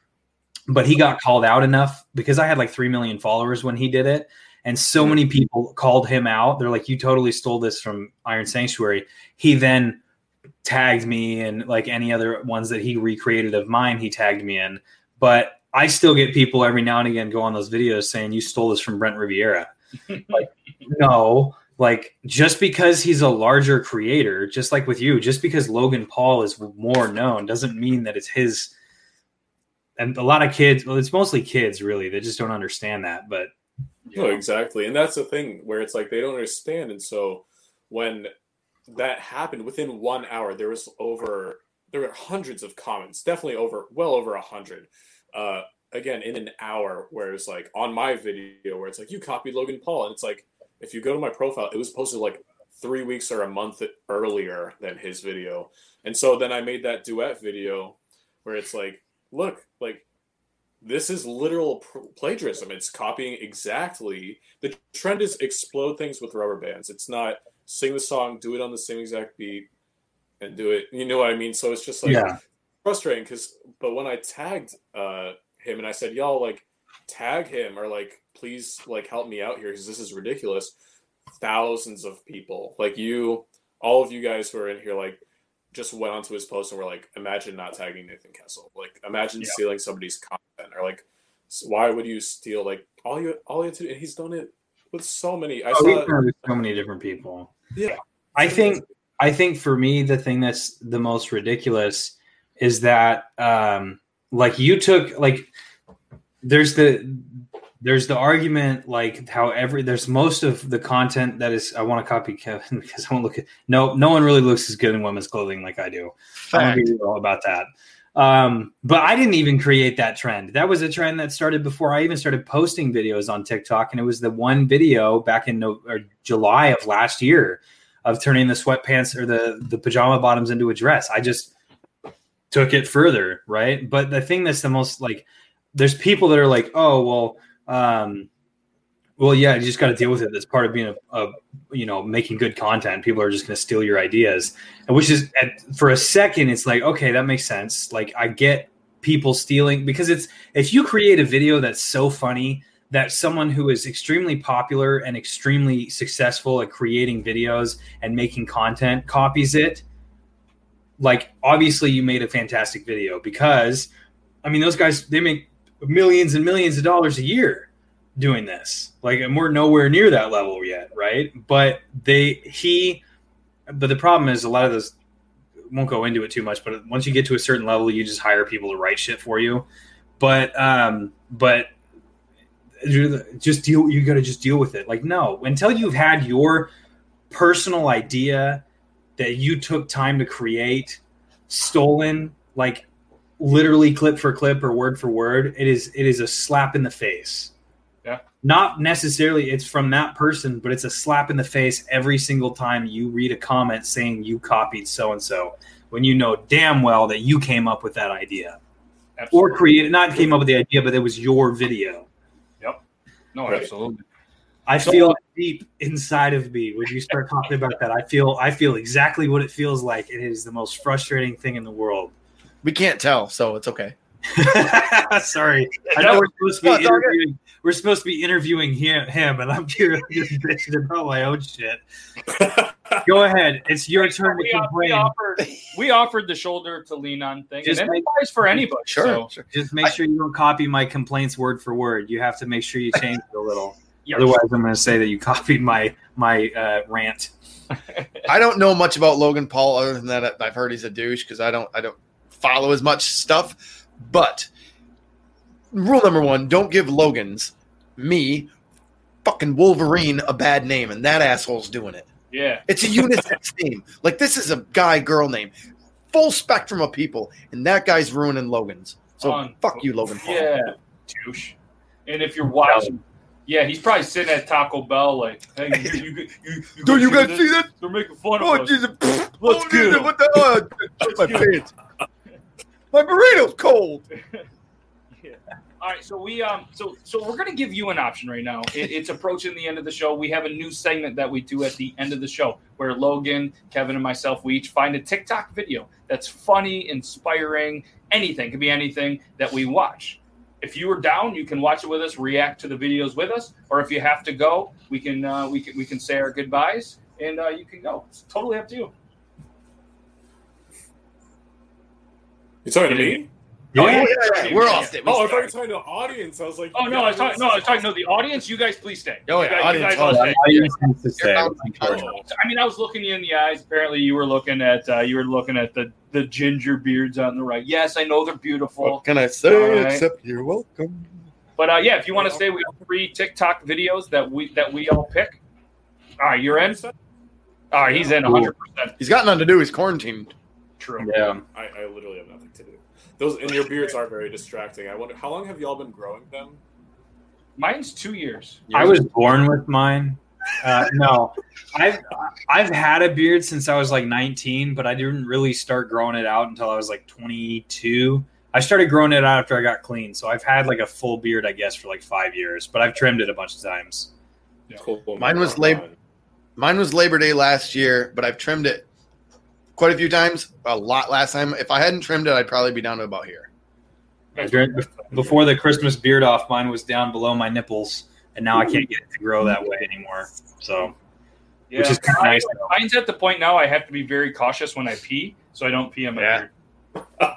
but he got called out enough because I had like three million followers when he did it, and so mm-hmm. many people called him out. They're like, "You totally stole this from Iron Sanctuary." He then tagged me and like any other ones that he recreated of mine, he tagged me in. But I still get people every now and again go on those videos saying you stole this from Brent Rivera. like, no, like just because he's a larger creator, just like with you, just because Logan Paul is more known doesn't mean that it's his. And a lot of kids, well, it's mostly kids really, they just don't understand that. But No, exactly. And that's the thing where it's like they don't understand. And so when that happened within one hour, there was over there were hundreds of comments, definitely over well over a hundred. Uh again in an hour where it's like on my video where it's like you copied Logan Paul and it's like if you go to my profile, it was posted like three weeks or a month earlier than his video. And so then I made that duet video where it's like, look, like this is literal plagiarism. It's copying exactly. The trend is explode things with rubber bands. It's not sing the song, do it on the same exact beat, and do it. You know what I mean? So it's just like Yeah. frustrating because. But when I tagged uh, him and I said, "Y'all like tag him or like please like help me out here because this is ridiculous," thousands of people like you, all of you guys who are in here, like just went onto his post and were like, "Imagine not tagging Nathan Kessel. Like, imagine Yeah. stealing somebody's content or like." Why would you steal like all you all you have to do? And he's done it with so many. I oh, saw done it with so many different people. Yeah, I think I think for me the thing that's the most ridiculous is that um like you took like there's the there's the argument like how every there's most of the content that is I want to copy Kevin because I won't look at no no one really looks as good in women's clothing like I do. I'm Fact. be real about that. Um, but I didn't even create that trend. That was a trend that started before I even started posting videos on TikTok, and it was the one video back in no, or July of last year of turning the sweatpants or the the pajama bottoms into a dress. I just took it further, right? But the thing that's the most like, there's people that are like, oh well, um, well yeah, you just got to deal with it. That's part of being a, a you know making good content. People are just going to steal your ideas, and which is at, for a second, it's like okay, that makes sense. Like I get people stealing because it's if you create a video that's so funny that someone who is extremely popular and extremely successful at creating videos and making content copies it like obviously you made a fantastic video because i mean those guys they make millions and millions of dollars a year doing this. Like and we're nowhere near that level yet right? But they he but the problem is a lot of those won't go into it too much but once you get to a certain level you just hire people to write shit for you. But um but just deal you got to just deal with it. Like no until you've had your personal idea that you took time to create stolen like literally clip for clip or word for word it is it is a slap in the face Yeah. not necessarily it's from that person but it's a slap in the face every single time you read a comment saying you copied so and so when you know damn well that you came up with that idea or created not came up with the idea but it was your video Yep. No, Right. absolutely. I So- feel deep inside of me when you start talking about that. I feel I feel exactly what it feels like. It is the most frustrating thing in the world. We can't tell, so it's okay. Sorry, I know we're supposed to be No, it's all good. interviewing. We're supposed to be interviewing him, him and I'm here just bitching about my own shit. Go ahead, it's your turn to We, we complain. offered we offered the shoulder to lean on thing, Just and it make- applies for anybody. Sure. So, sure. Just make sure you don't copy my complaints word for word. You have to make sure you change it a little. yeah. Otherwise, I'm going to say that you copied my my uh, rant. I don't know much about Logan Paul other than that I've heard he's a douche because I don't I don't follow as much stuff. But rule number one: don't give Logan's me fucking Wolverine a bad name, and that asshole's doing it. yeah. It's a unisex name. Like this is a guy girl name, full spectrum of people, and that guy's ruining Logan's. So On- fuck you, Logan Paul. Yeah, douche. And if you're watching, yeah, he's probably sitting at Taco Bell like, hey, you, you, you, you you guys see that? They're making fun Oh of us. Jesus! Let's oh, Jesus. What the? Oh, my pants. My burrito's cold. Yeah. All right, so we um, so so we're gonna give you an option right now. It, it's approaching the end of the show. We have a new segment that we do at the end of the show, where Logan, Kevin, and myself we each find a TikTok video that's funny, inspiring, anything could be anything that we watch. If you are down, you can watch it with us, react to the videos with us, or if you have to go, we can uh, we can we can say our goodbyes and uh, you can go. It's totally up to you. You talking to me? Oh, Yeah. yeah, we're off. it. We Oh, I thought you were talking to the audience. I was like, Oh no, I was talking. No, I was talking to the audience. You guys, please stay. Oh, yeah, guys- audience, guys all audience. stay. To say. I mean, I was looking you in the eyes. Apparently, you were looking at uh, you were looking at the the ginger beards on the right. Yes, I know they're beautiful, What can I say All right. except you're welcome? but uh, yeah, if you want to stay, we have three TikTok videos that we that we all pick. All right, you're in. All right, he's in 100 percent He's got nothing to do. He's quarantined. True. Yeah. I, I literally have nothing to do. Those and your beards are very distracting. I wonder how long have y'all been growing them? Mine's two years. I was born with mine. Uh, no, I've I've had a beard since I was like 19, but I didn't really start growing it out until I was like 22. I started growing it out after I got clean, so I've had like a full beard, I guess, for like five years. But I've trimmed it a bunch of times. Cool. Mine was lab- Mine was Labor Day last year, but I've trimmed it quite a few times. A lot last time. If I hadn't trimmed it, I'd probably be down to about here. During- Before the Christmas beard off, mine was down below my nipples, and now I can't get it to grow that way anymore. So Yeah, Which is kinda nice, though. Mine's at the point now I have to be very cautious when I pee, so I don't pee on my Yeah.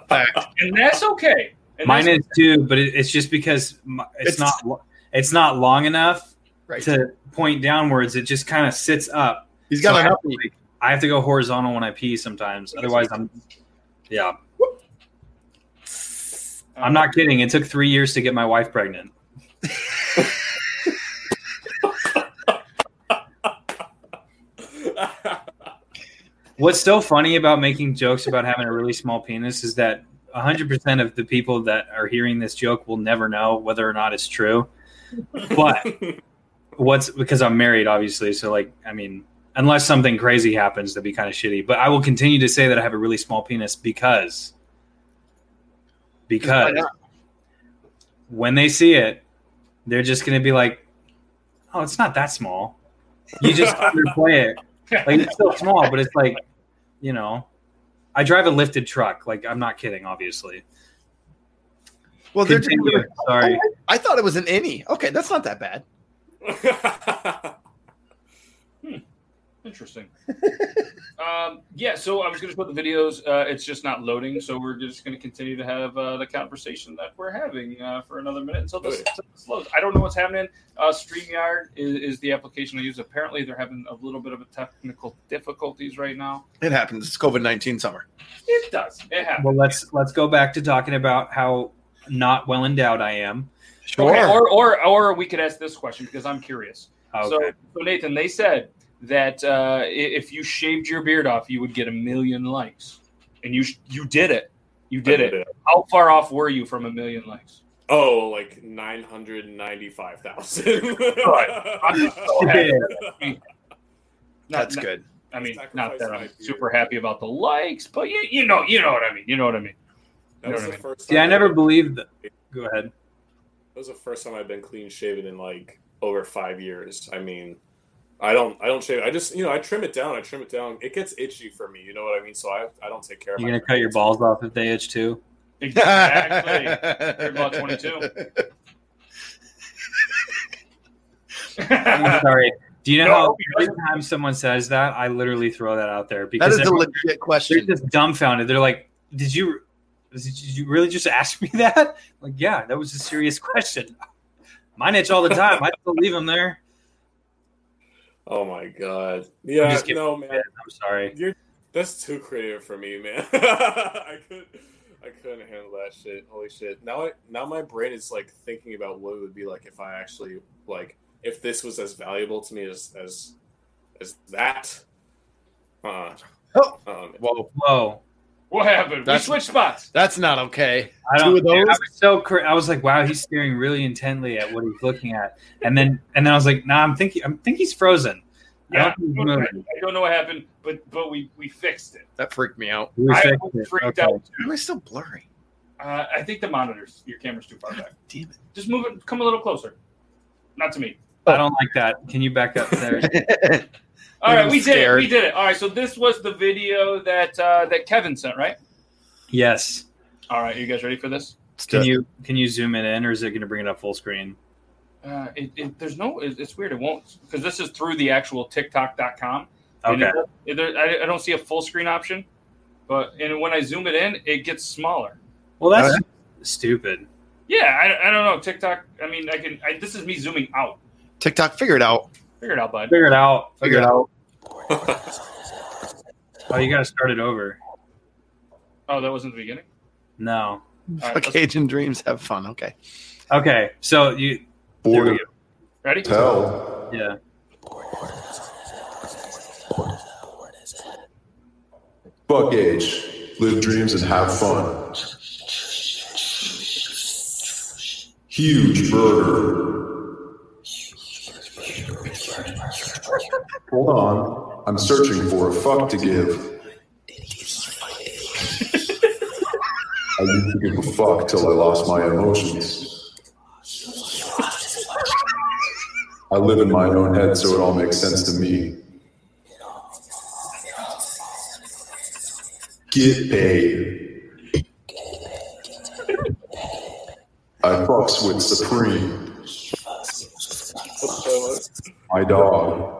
beard, and that's okay. And mine that's- is too, but it, it's just because it's, It's- not it's not long enough Right. to point downwards. It just kind of sits up. He's got So I enough. have to, like, I have to go horizontal when I pee sometimes. Otherwise, I'm yeah. I'm not kidding. It took three years to get my wife pregnant. What's so funny about making jokes about having a really small penis is that 100% of the people that are hearing this joke will never know whether or not it's true. But what's because I'm married, obviously. So, like, I mean, unless something crazy happens, that'd be kind of shitty. But I will continue to say that I have a really small penis because because when they see it, they're just going to be like, "Oh, it's not that small." You just underplay it. Like it's still small, but it's like, you know, I drive a lifted truck. Like I'm not kidding, obviously. Well, they're just, Continue. Sorry. Oh, I thought it was an innie. Okay, that's not that bad. Interesting. um, yeah, so I was going to put the videos. Uh, it's just not loading, so we're just going to continue to have uh, the conversation that we're having uh, for another minute until this, until this loads. I don't know what's happening. Uh, StreamYard is, is the application I use. Apparently, they're having a little bit of a technical difficulties right now. It happens. It's COVID nineteen summer. It does. It happens. Well, let's let's go back to talking about how not well endowed I am. Sure. Okay, or, or or we could ask this question because I'm curious. Okay. So, so Nathan, they said that uh, if you shaved your beard off, you would get a million likes, and you you did it. You did it. How far off were you from a million likes? Oh, like nine hundred ninety-five thousand. I'm so happy. Not- That's not- good. I mean, Sacrifice not that I'm beard. super happy about the likes, but you you know you know what I mean. You know what I mean. That was the what I first. See, I never I've- believed that. Go ahead. That was the first time I've been clean shaven in like over five years. I mean, I don't, I don't shave. I just, you know, I trim it down. I trim it down. It gets itchy for me. You know what I mean? So I, I don't take care of. It. You're gonna cut your balls off if they itch too. Exactly. You're about 22. I'm sorry. Do you know No, how every time someone says that, I literally throw that out there because is a everyone- legit they're just dumbfounded. They're like, "Did you, did you really just ask me that?" Like, yeah, that was a serious question. Mine itch all the time. I still leave them there. Oh my god. Yeah. No, man. I'm sorry. You're that's too creative for me, man. I could I couldn't handle that shit. Holy shit. Now I now my brain is like thinking about what it would be like if I actually like if this was as valuable to me as as as that. Uh, Oh. um, Whoa, Whoa. What happened? That's- we switched spots. that's not okay. I Two don't. of dude, I those? was so. Cra- I was like, "Wow, he's staring really intently at what he's looking at," and then, and then I was like, "Nah, I'm thinking. I think he's frozen." I Yeah, don't think he's I don't know what happened, but but we we fixed it. That freaked me out. We I fixed was it. freaked Okay. out too. am I still blurry? Uh, I think the monitors, your camera's too far back. Damn it! Just move it, come a little closer. Not to me. I don't like that. Can you back up there? it. All right, I'm we did it. We did it. All right, so this was the video that uh, that Kevin sent, right? yes. All right, you guys ready for this? Can you can you zoom it in, or is it going to bring it up full screen? Uh, it, it, there's no. It, it's weird. It won't because this is through the actual TikTok.com. Okay. it- it- there- I, I don't see a full screen option, but and when I zoom it in, it gets smaller. Well, that's stupid. Yeah, I, I don't know TikTok. I mean, I can. I, this is me zooming out. TikTok, figure it out. Figure it out, bud. Figure it out. Figure it out. Oh, you got to start it over. Oh, that wasn't the beginning. No. All right, Fuck let's- Cajun dreams. Have fun. Okay. Okay. So you. There we Border go. ready? tell. Yeah. Fuck age. Live dreams and have fun. Huge burger. Hold on. I'm searching for a fuck to give. I used to give a fuck till I lost my emotions. I live in my own head, so it all makes sense to me. Get paid. I fucks with Supreme, my dog.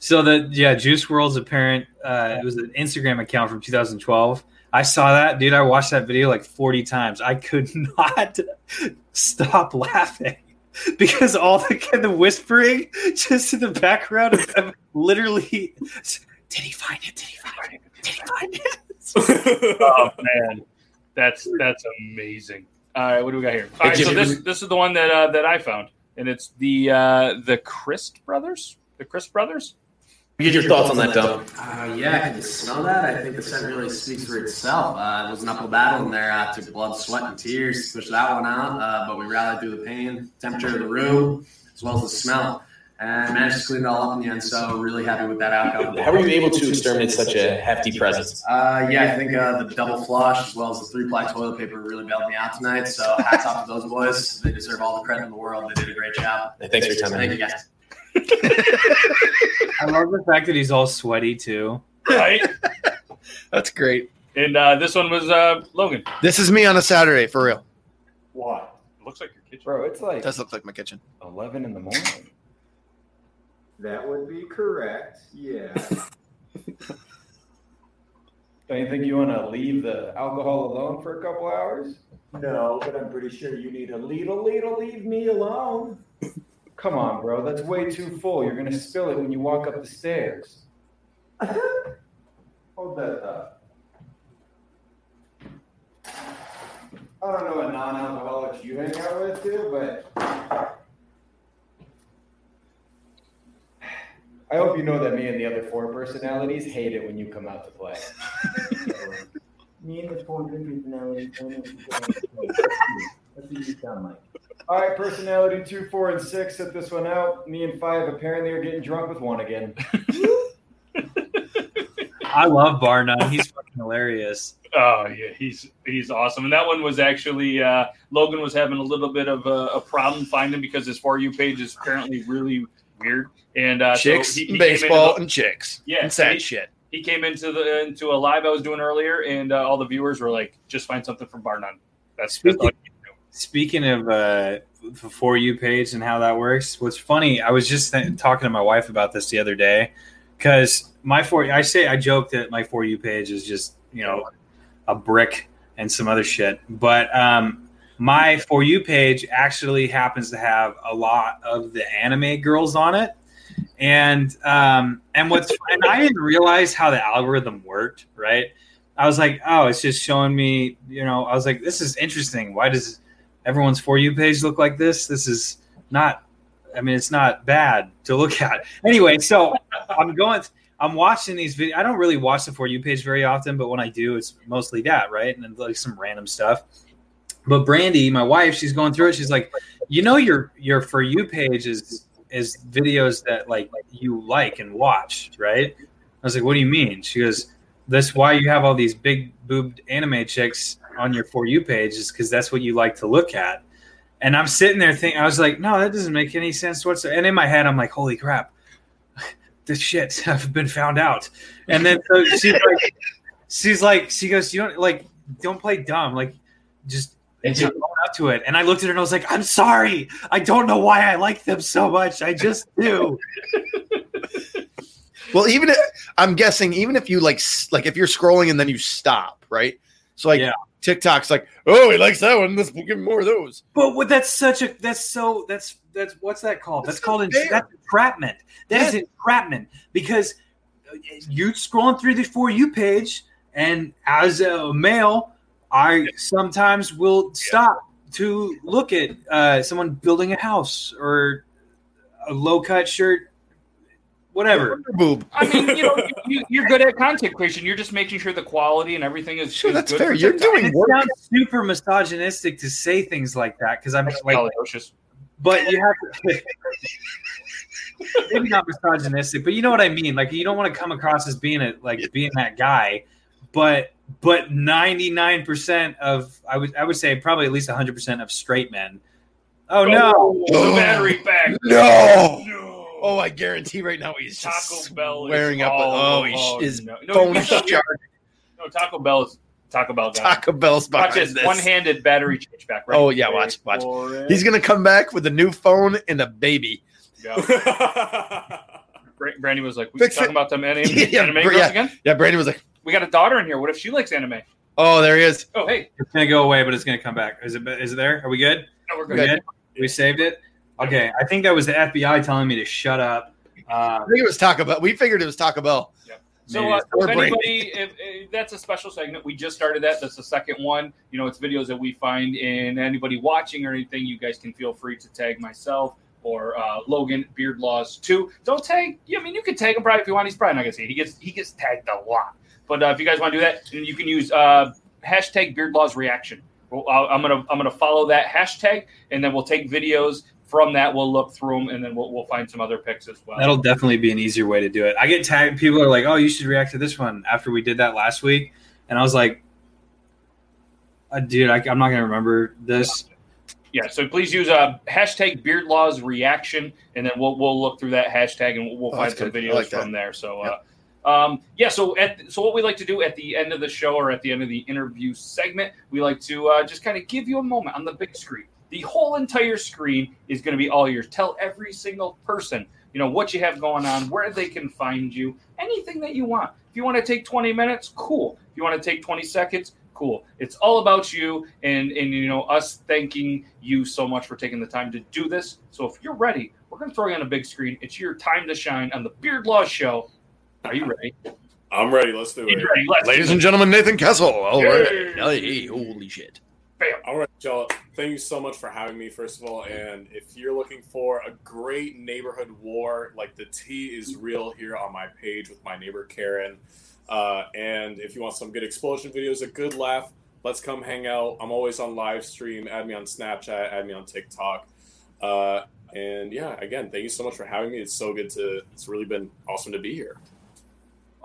So the yeah, Juice WRLD's apparent. Uh, it was an Instagram account from 2012. I saw that, dude. I watched that video like 40 times. I could not stop laughing. because all the the whispering just in the background of them literally. Did he find it? Did he find it? Did he find it? Oh man, that's that's amazing. All right, what do we got here? All right, so this this is the one that uh, that I found, and it's the uh, the Christ brothers, the Christ brothers. Get your thoughts on that, Dom. Uh, yeah, can you smell that? I think the scent really speaks for itself. Uh, it was an uphill battle in there. Uh, took blood, sweat, and tears to push that one out, uh, but we rallied through the pain, temperature of the room, as well as the smell, and managed to clean it all up in the end. So really happy with that outcome. How were you able to exterminate such a hefty presence? Uh, yeah, I think uh, the double flush as well as the three ply toilet paper really bailed me out tonight. So hats off to those boys. They deserve all the credit in the world. They did a great job. Thanks for your time. Thank you guys. I love the fact that he's all sweaty too. Right, That's great. and uh, this one was uh, Logan. This is me on a Saturday for real. What? It looks like your kitchen. Bro, it's like It does look like my kitchen. 11 in the morning. That would be correct. Yeah. Don't you think you want to leave the alcohol alone for a couple hours? no, but I'm pretty sure you need a little, little leave me alone. Come on, bro. That's way too full. You're going to spill it when you walk up the stairs. Hold that up. I don't know what non-alcoholics you hang out with, too, but I hope you know that me and the other four personalities hate it when you come out to play. me and the four personalities. That's what you sound like. All right, personality two, four, and six. Set this one out. Me and five apparently are getting drunk with one again. I love Bar None. He's fucking hilarious. Oh yeah, he's he's awesome. And that one was actually uh, Logan was having a little bit of a, a problem finding because his for you page is apparently really weird. And uh, so chicks, he- he baseball, into and chicks. Yeah, and sad he- shit. he came into the into a live I was doing earlier, and uh, all the viewers were like, "Just find something from Bar None." That's, that's all you do. Speaking of uh, the for you page and how that works, what's funny, I was just th- talking to my wife about this the other day because my for I say I joke that my for you page is just you know a brick and some other shit, but um, my for you page actually happens to have a lot of the anime girls on it. And um, and what's and I didn't realize how the algorithm worked, right? I was like, oh, it's just showing me, you know, I was like, this is interesting. Why does everyone's for you page look like this? This is not, I mean, it's not bad to look at. Anyway, so I'm going, I'm watching these videos. I don't really watch the for you page very often, but when I do, it's mostly that, right? And then like some random stuff. But Brandy, my wife, she's going through it. She's like, you know, your your for you page is is videos that like you like and watch, right? I was like, what do you mean? She goes, that's why you have all these big boobed anime chicks on your for you page is because that's what you like to look at. And I'm sitting there thinking, I was like, no, that doesn't make any sense whatsoever. And in my head, I'm like, holy crap, this shit, I've been found out. And then so she's like, she's like, she goes, you don't like, don't play dumb, like, just. Just own up to it, and I looked at her and I was like, "I'm sorry. I don't know why I like them so much. I just do." Well, even if, I'm guessing, even if you like, like if you're scrolling and then you stop, right? So like Yeah. TikTok's like, oh, he likes that one. Let's give him more of those. But what, that's such a that's so that's that's what's that called? That's, That's called that's entrapment. That is entrapment because uh, you're scrolling through the for you page, and as a male, I sometimes will stop to look at uh, someone building a house or a low cut shirt, whatever. Boob. I mean, you know, you, you're good at content creation. You're just making sure the quality and everything is. Sure, is that's good fair. You're doing It work. sounds super misogynistic to say things like that because I'm That's like, Galactocious. but you have to maybe not misogynistic, but you know what I mean. Like you don't want to come across as being a like being that guy, but but ninety nine percent of I would I would say probably at least hundred percent of straight men. Oh no! the battery back. No. No. Oh, I guarantee right now he's just Taco Bell is up. all- oh, he oh, his no. No, phone you- is charged. No, Taco Bell is Taco Bell guy. Taco Bell's Watch behind this this. one-handed battery change back. Right Oh, yeah, watch, watch. He's gonna come back with a new phone and a baby. Yeah. Brandy was like, "We Fix talking about them anime, Yeah, anime br- girls yeah. again? Yeah, Brandon was like, We got a daughter in here. What if she likes anime? "Oh, there he is." Oh, hey, It's gonna go away, but it's gonna come back. Is it is it there? Are we good? no, we're We good. good? We saved it. Okay, I think that was the FBI telling me to shut up. Uh, I think it was Taco Bell. We figured it was Taco Bell. So, uh, if anybody, if, if that's a special segment, we just started that. That's the second one. You know, it's videos that we find, and anybody watching or anything, you guys can feel free to tag myself or uh, Logan Beard Laws too. Don't tag. I mean, you can tag him probably if you want. He's probably not gonna see it. He gets he gets tagged a lot. But uh, if you guys want to do that, you can use uh, hashtag Beard Laws Reaction. Well, I'll- I'm gonna I'm gonna follow that hashtag, and then we'll take videos from that. We'll look through them, and then we'll, we'll find some other pics as well. That'll definitely be an easier way to do it. I get tagged. People are like, "Oh, you should react to this one." After we did that last week, and I was like, uh, "Dude, I, I'm not gonna remember this." Yeah, so please use uh, hashtag Beard Laws Reaction, and then we'll we'll look through that hashtag and we'll, we'll Oh, find some good. Videos like that. from there. So, uh, um, yeah, so at so what we like to do at the end of the show or at the end of the interview segment, we like to uh, just kind of give you a moment on the big screen. The whole entire screen is going to be all yours. Tell every single person, you know, what you have going on, where they can find you, anything that you want. If you want to take 20 minutes, cool. If you want to take 20 seconds, cool. It's all about you and and you know us thanking you so much for taking the time to do this. So if you're ready, we're going to throw you on a big screen. It's your time to shine on the Beard Law Show. Are you ready? I'm ready. Let's do You it. ready? Let's Ladies do and it. gentlemen, Nathan Kessel. All right. Yay. Hey, holy shit. All right, y'all. Thank you so much for having me, first of all. And if you're looking for a great neighborhood war, like the tea is real here on my page with my neighbor Karen. Uh, and if you want some good explosion videos, a good laugh, let's come hang out. I'm always on live stream. Add me on Snapchat, add me on TikTok. Uh, and yeah, again, thank you so much for having me. It's so good to, it's really been awesome to be here.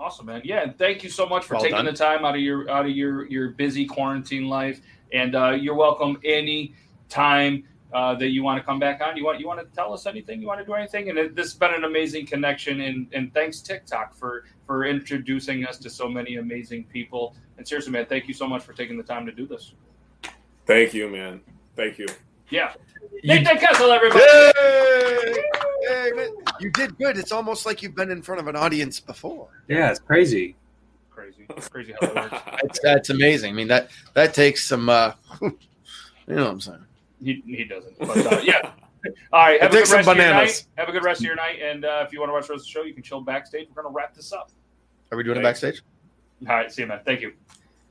Awesome, man. Yeah, and thank you so much for Well taking done. the time out of your out of your your busy quarantine life. And uh, you're welcome any time uh, that you want to come back on. You want you want to tell us anything? You want to do anything? And it, this has been an amazing connection. And and thanks TikTok for for introducing us to so many amazing people. And seriously, man, thank you so much for taking the time to do this. Thank you, man. Thank you. Yeah, You- Nathan Kessel, everybody. Hey! Hey, man. You did good. It's almost like you've been in front of an audience before. Yeah, it's crazy. Crazy, crazy how it works. That's, that's amazing. I mean that that takes some. uh You know what I'm saying? He, he doesn't. But uh, yeah. All right. Have It a takes good rest some of your night. Have a good rest of your night. And uh, if you want to watch the rest of the show, you can chill backstage. We're going to wrap this up. Are we doing it backstage? All right. See you, man. Thank you.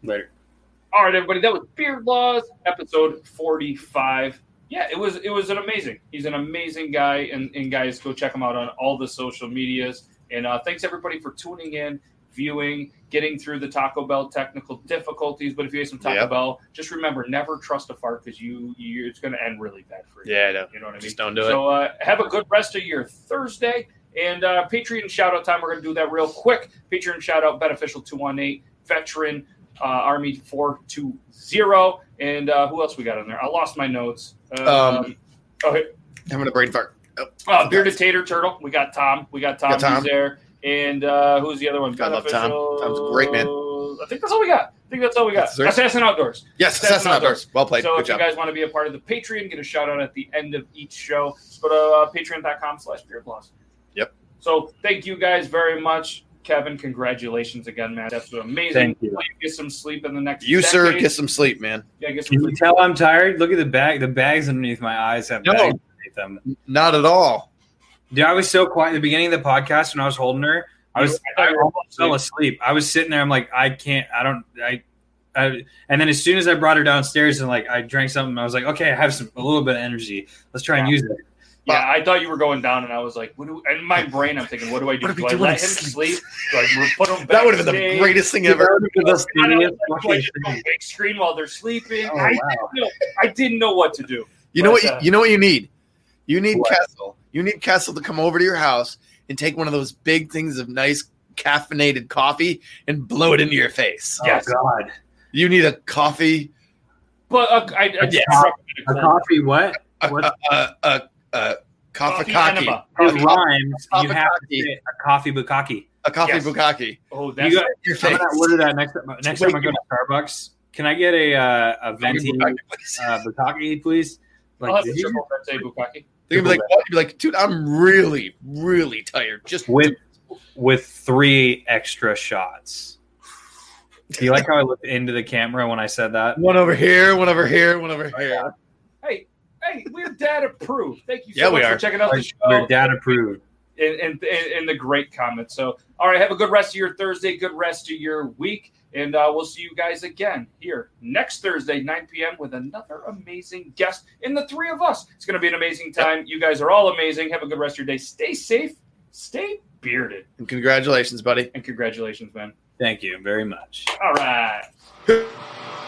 Later. All right, everybody. That was Beard Laws, episode forty-five. Yeah, it was. It was an amazing. He's an amazing guy, and, and guys, go check him out on all the social medias. And uh, thanks everybody for tuning in, viewing, getting through the Taco Bell technical difficulties. But if you ate some Taco Yep. Bell, just remember never trust a fart because you, you it's going to end really bad for you. Yeah, I know. You know what I mean? Just don't do it. So uh, have a good rest of your Thursday. And uh, Patreon shout out time. We're going to do that real quick. Patreon shout out Beneficial 218, Veteran uh, Army 420. And uh, who else we got in there? I lost my notes. Um, Um, okay. Having a brain fart. Oh, Uh, Bearded Tater Turtle. We got Tom. We got Tom. Got Tom. Who's there. And uh, who's the other one? I love Tom. Tom's a great man. I think that's all we got. I think that's all we got. That's. Assassin Outdoors. Yes, Assassin Assassin Outdoors. Well played. So Good if job. you guys want to be a part of the Patreon, get a shout out at the end of each show. Just go to uh, patreon.com slash beardlaws. Yep. So thank you guys very much. Kevin, congratulations again, man. That's amazing. Thank you. Get some sleep in the next You, sir, get some sleep, man. Yeah, get some Can you sleep. tell I'm tired? Look at the bag. The bags underneath my eyes have No. bags underneath them. Not at all. Dude, I was so quiet at the beginning of the podcast when I was holding her. I was I I almost fell asleep. I was sitting there. I'm like, I can't. I don't. I. I, and then as soon as I brought her downstairs and like I drank something, I was like, okay, I have some a little bit of energy. Let's try and use it. Yeah, I thought you were going down, and I was like, what do, in my brain, I'm thinking, what do I do? What are we Do I doing? let him sleep? Do I put him back? That would have been the greatest thing ever. That would've the I don't know, steamiest do I fucking just go thing. big screen while they're sleeping? Oh, I, wow. didn't know, I didn't know what to do. You know what? You, uh, you know what you need. You need What? Kessel. You need Kessel to come over to your house and take one of those big things of nice caffeinated coffee and blow it into your face. Yes. Oh God, You need a coffee, But uh, I, I Yes. a coffee what? a, What? a, a, a, a coffee Coffee cocky, enema. It rhymes. You have to Coffee. say a coffee bukkake. a coffee Yes. bukkake. Oh, You got, Your I'm gonna order that next time. next time I go to Starbucks. Can I get a uh, a venti Bukkake, please. uh, bukkake, please? I'll have did the you- triple venti bukkake. They're gonna be like, what? You'd be like, dude, I'm really, really tired. Just with with three extra shots. Do you like how I looked into the camera when I said that? one over here, one over here, one over here. Hey, hey, we're dad approved. Thank you so Yeah, we much are. for checking out the show We're dad approved. and, and, and the great comments. So, all right, have a good rest of your Thursday, good rest of your week, and uh, we'll see you guys again here next Thursday, 9 p.m., with another amazing guest in the three of us. It's going to be an amazing time. You guys are all amazing. Have a good rest of your day. Stay safe, stay bearded, And congratulations, buddy. and congratulations, man. Thank you very much. All right.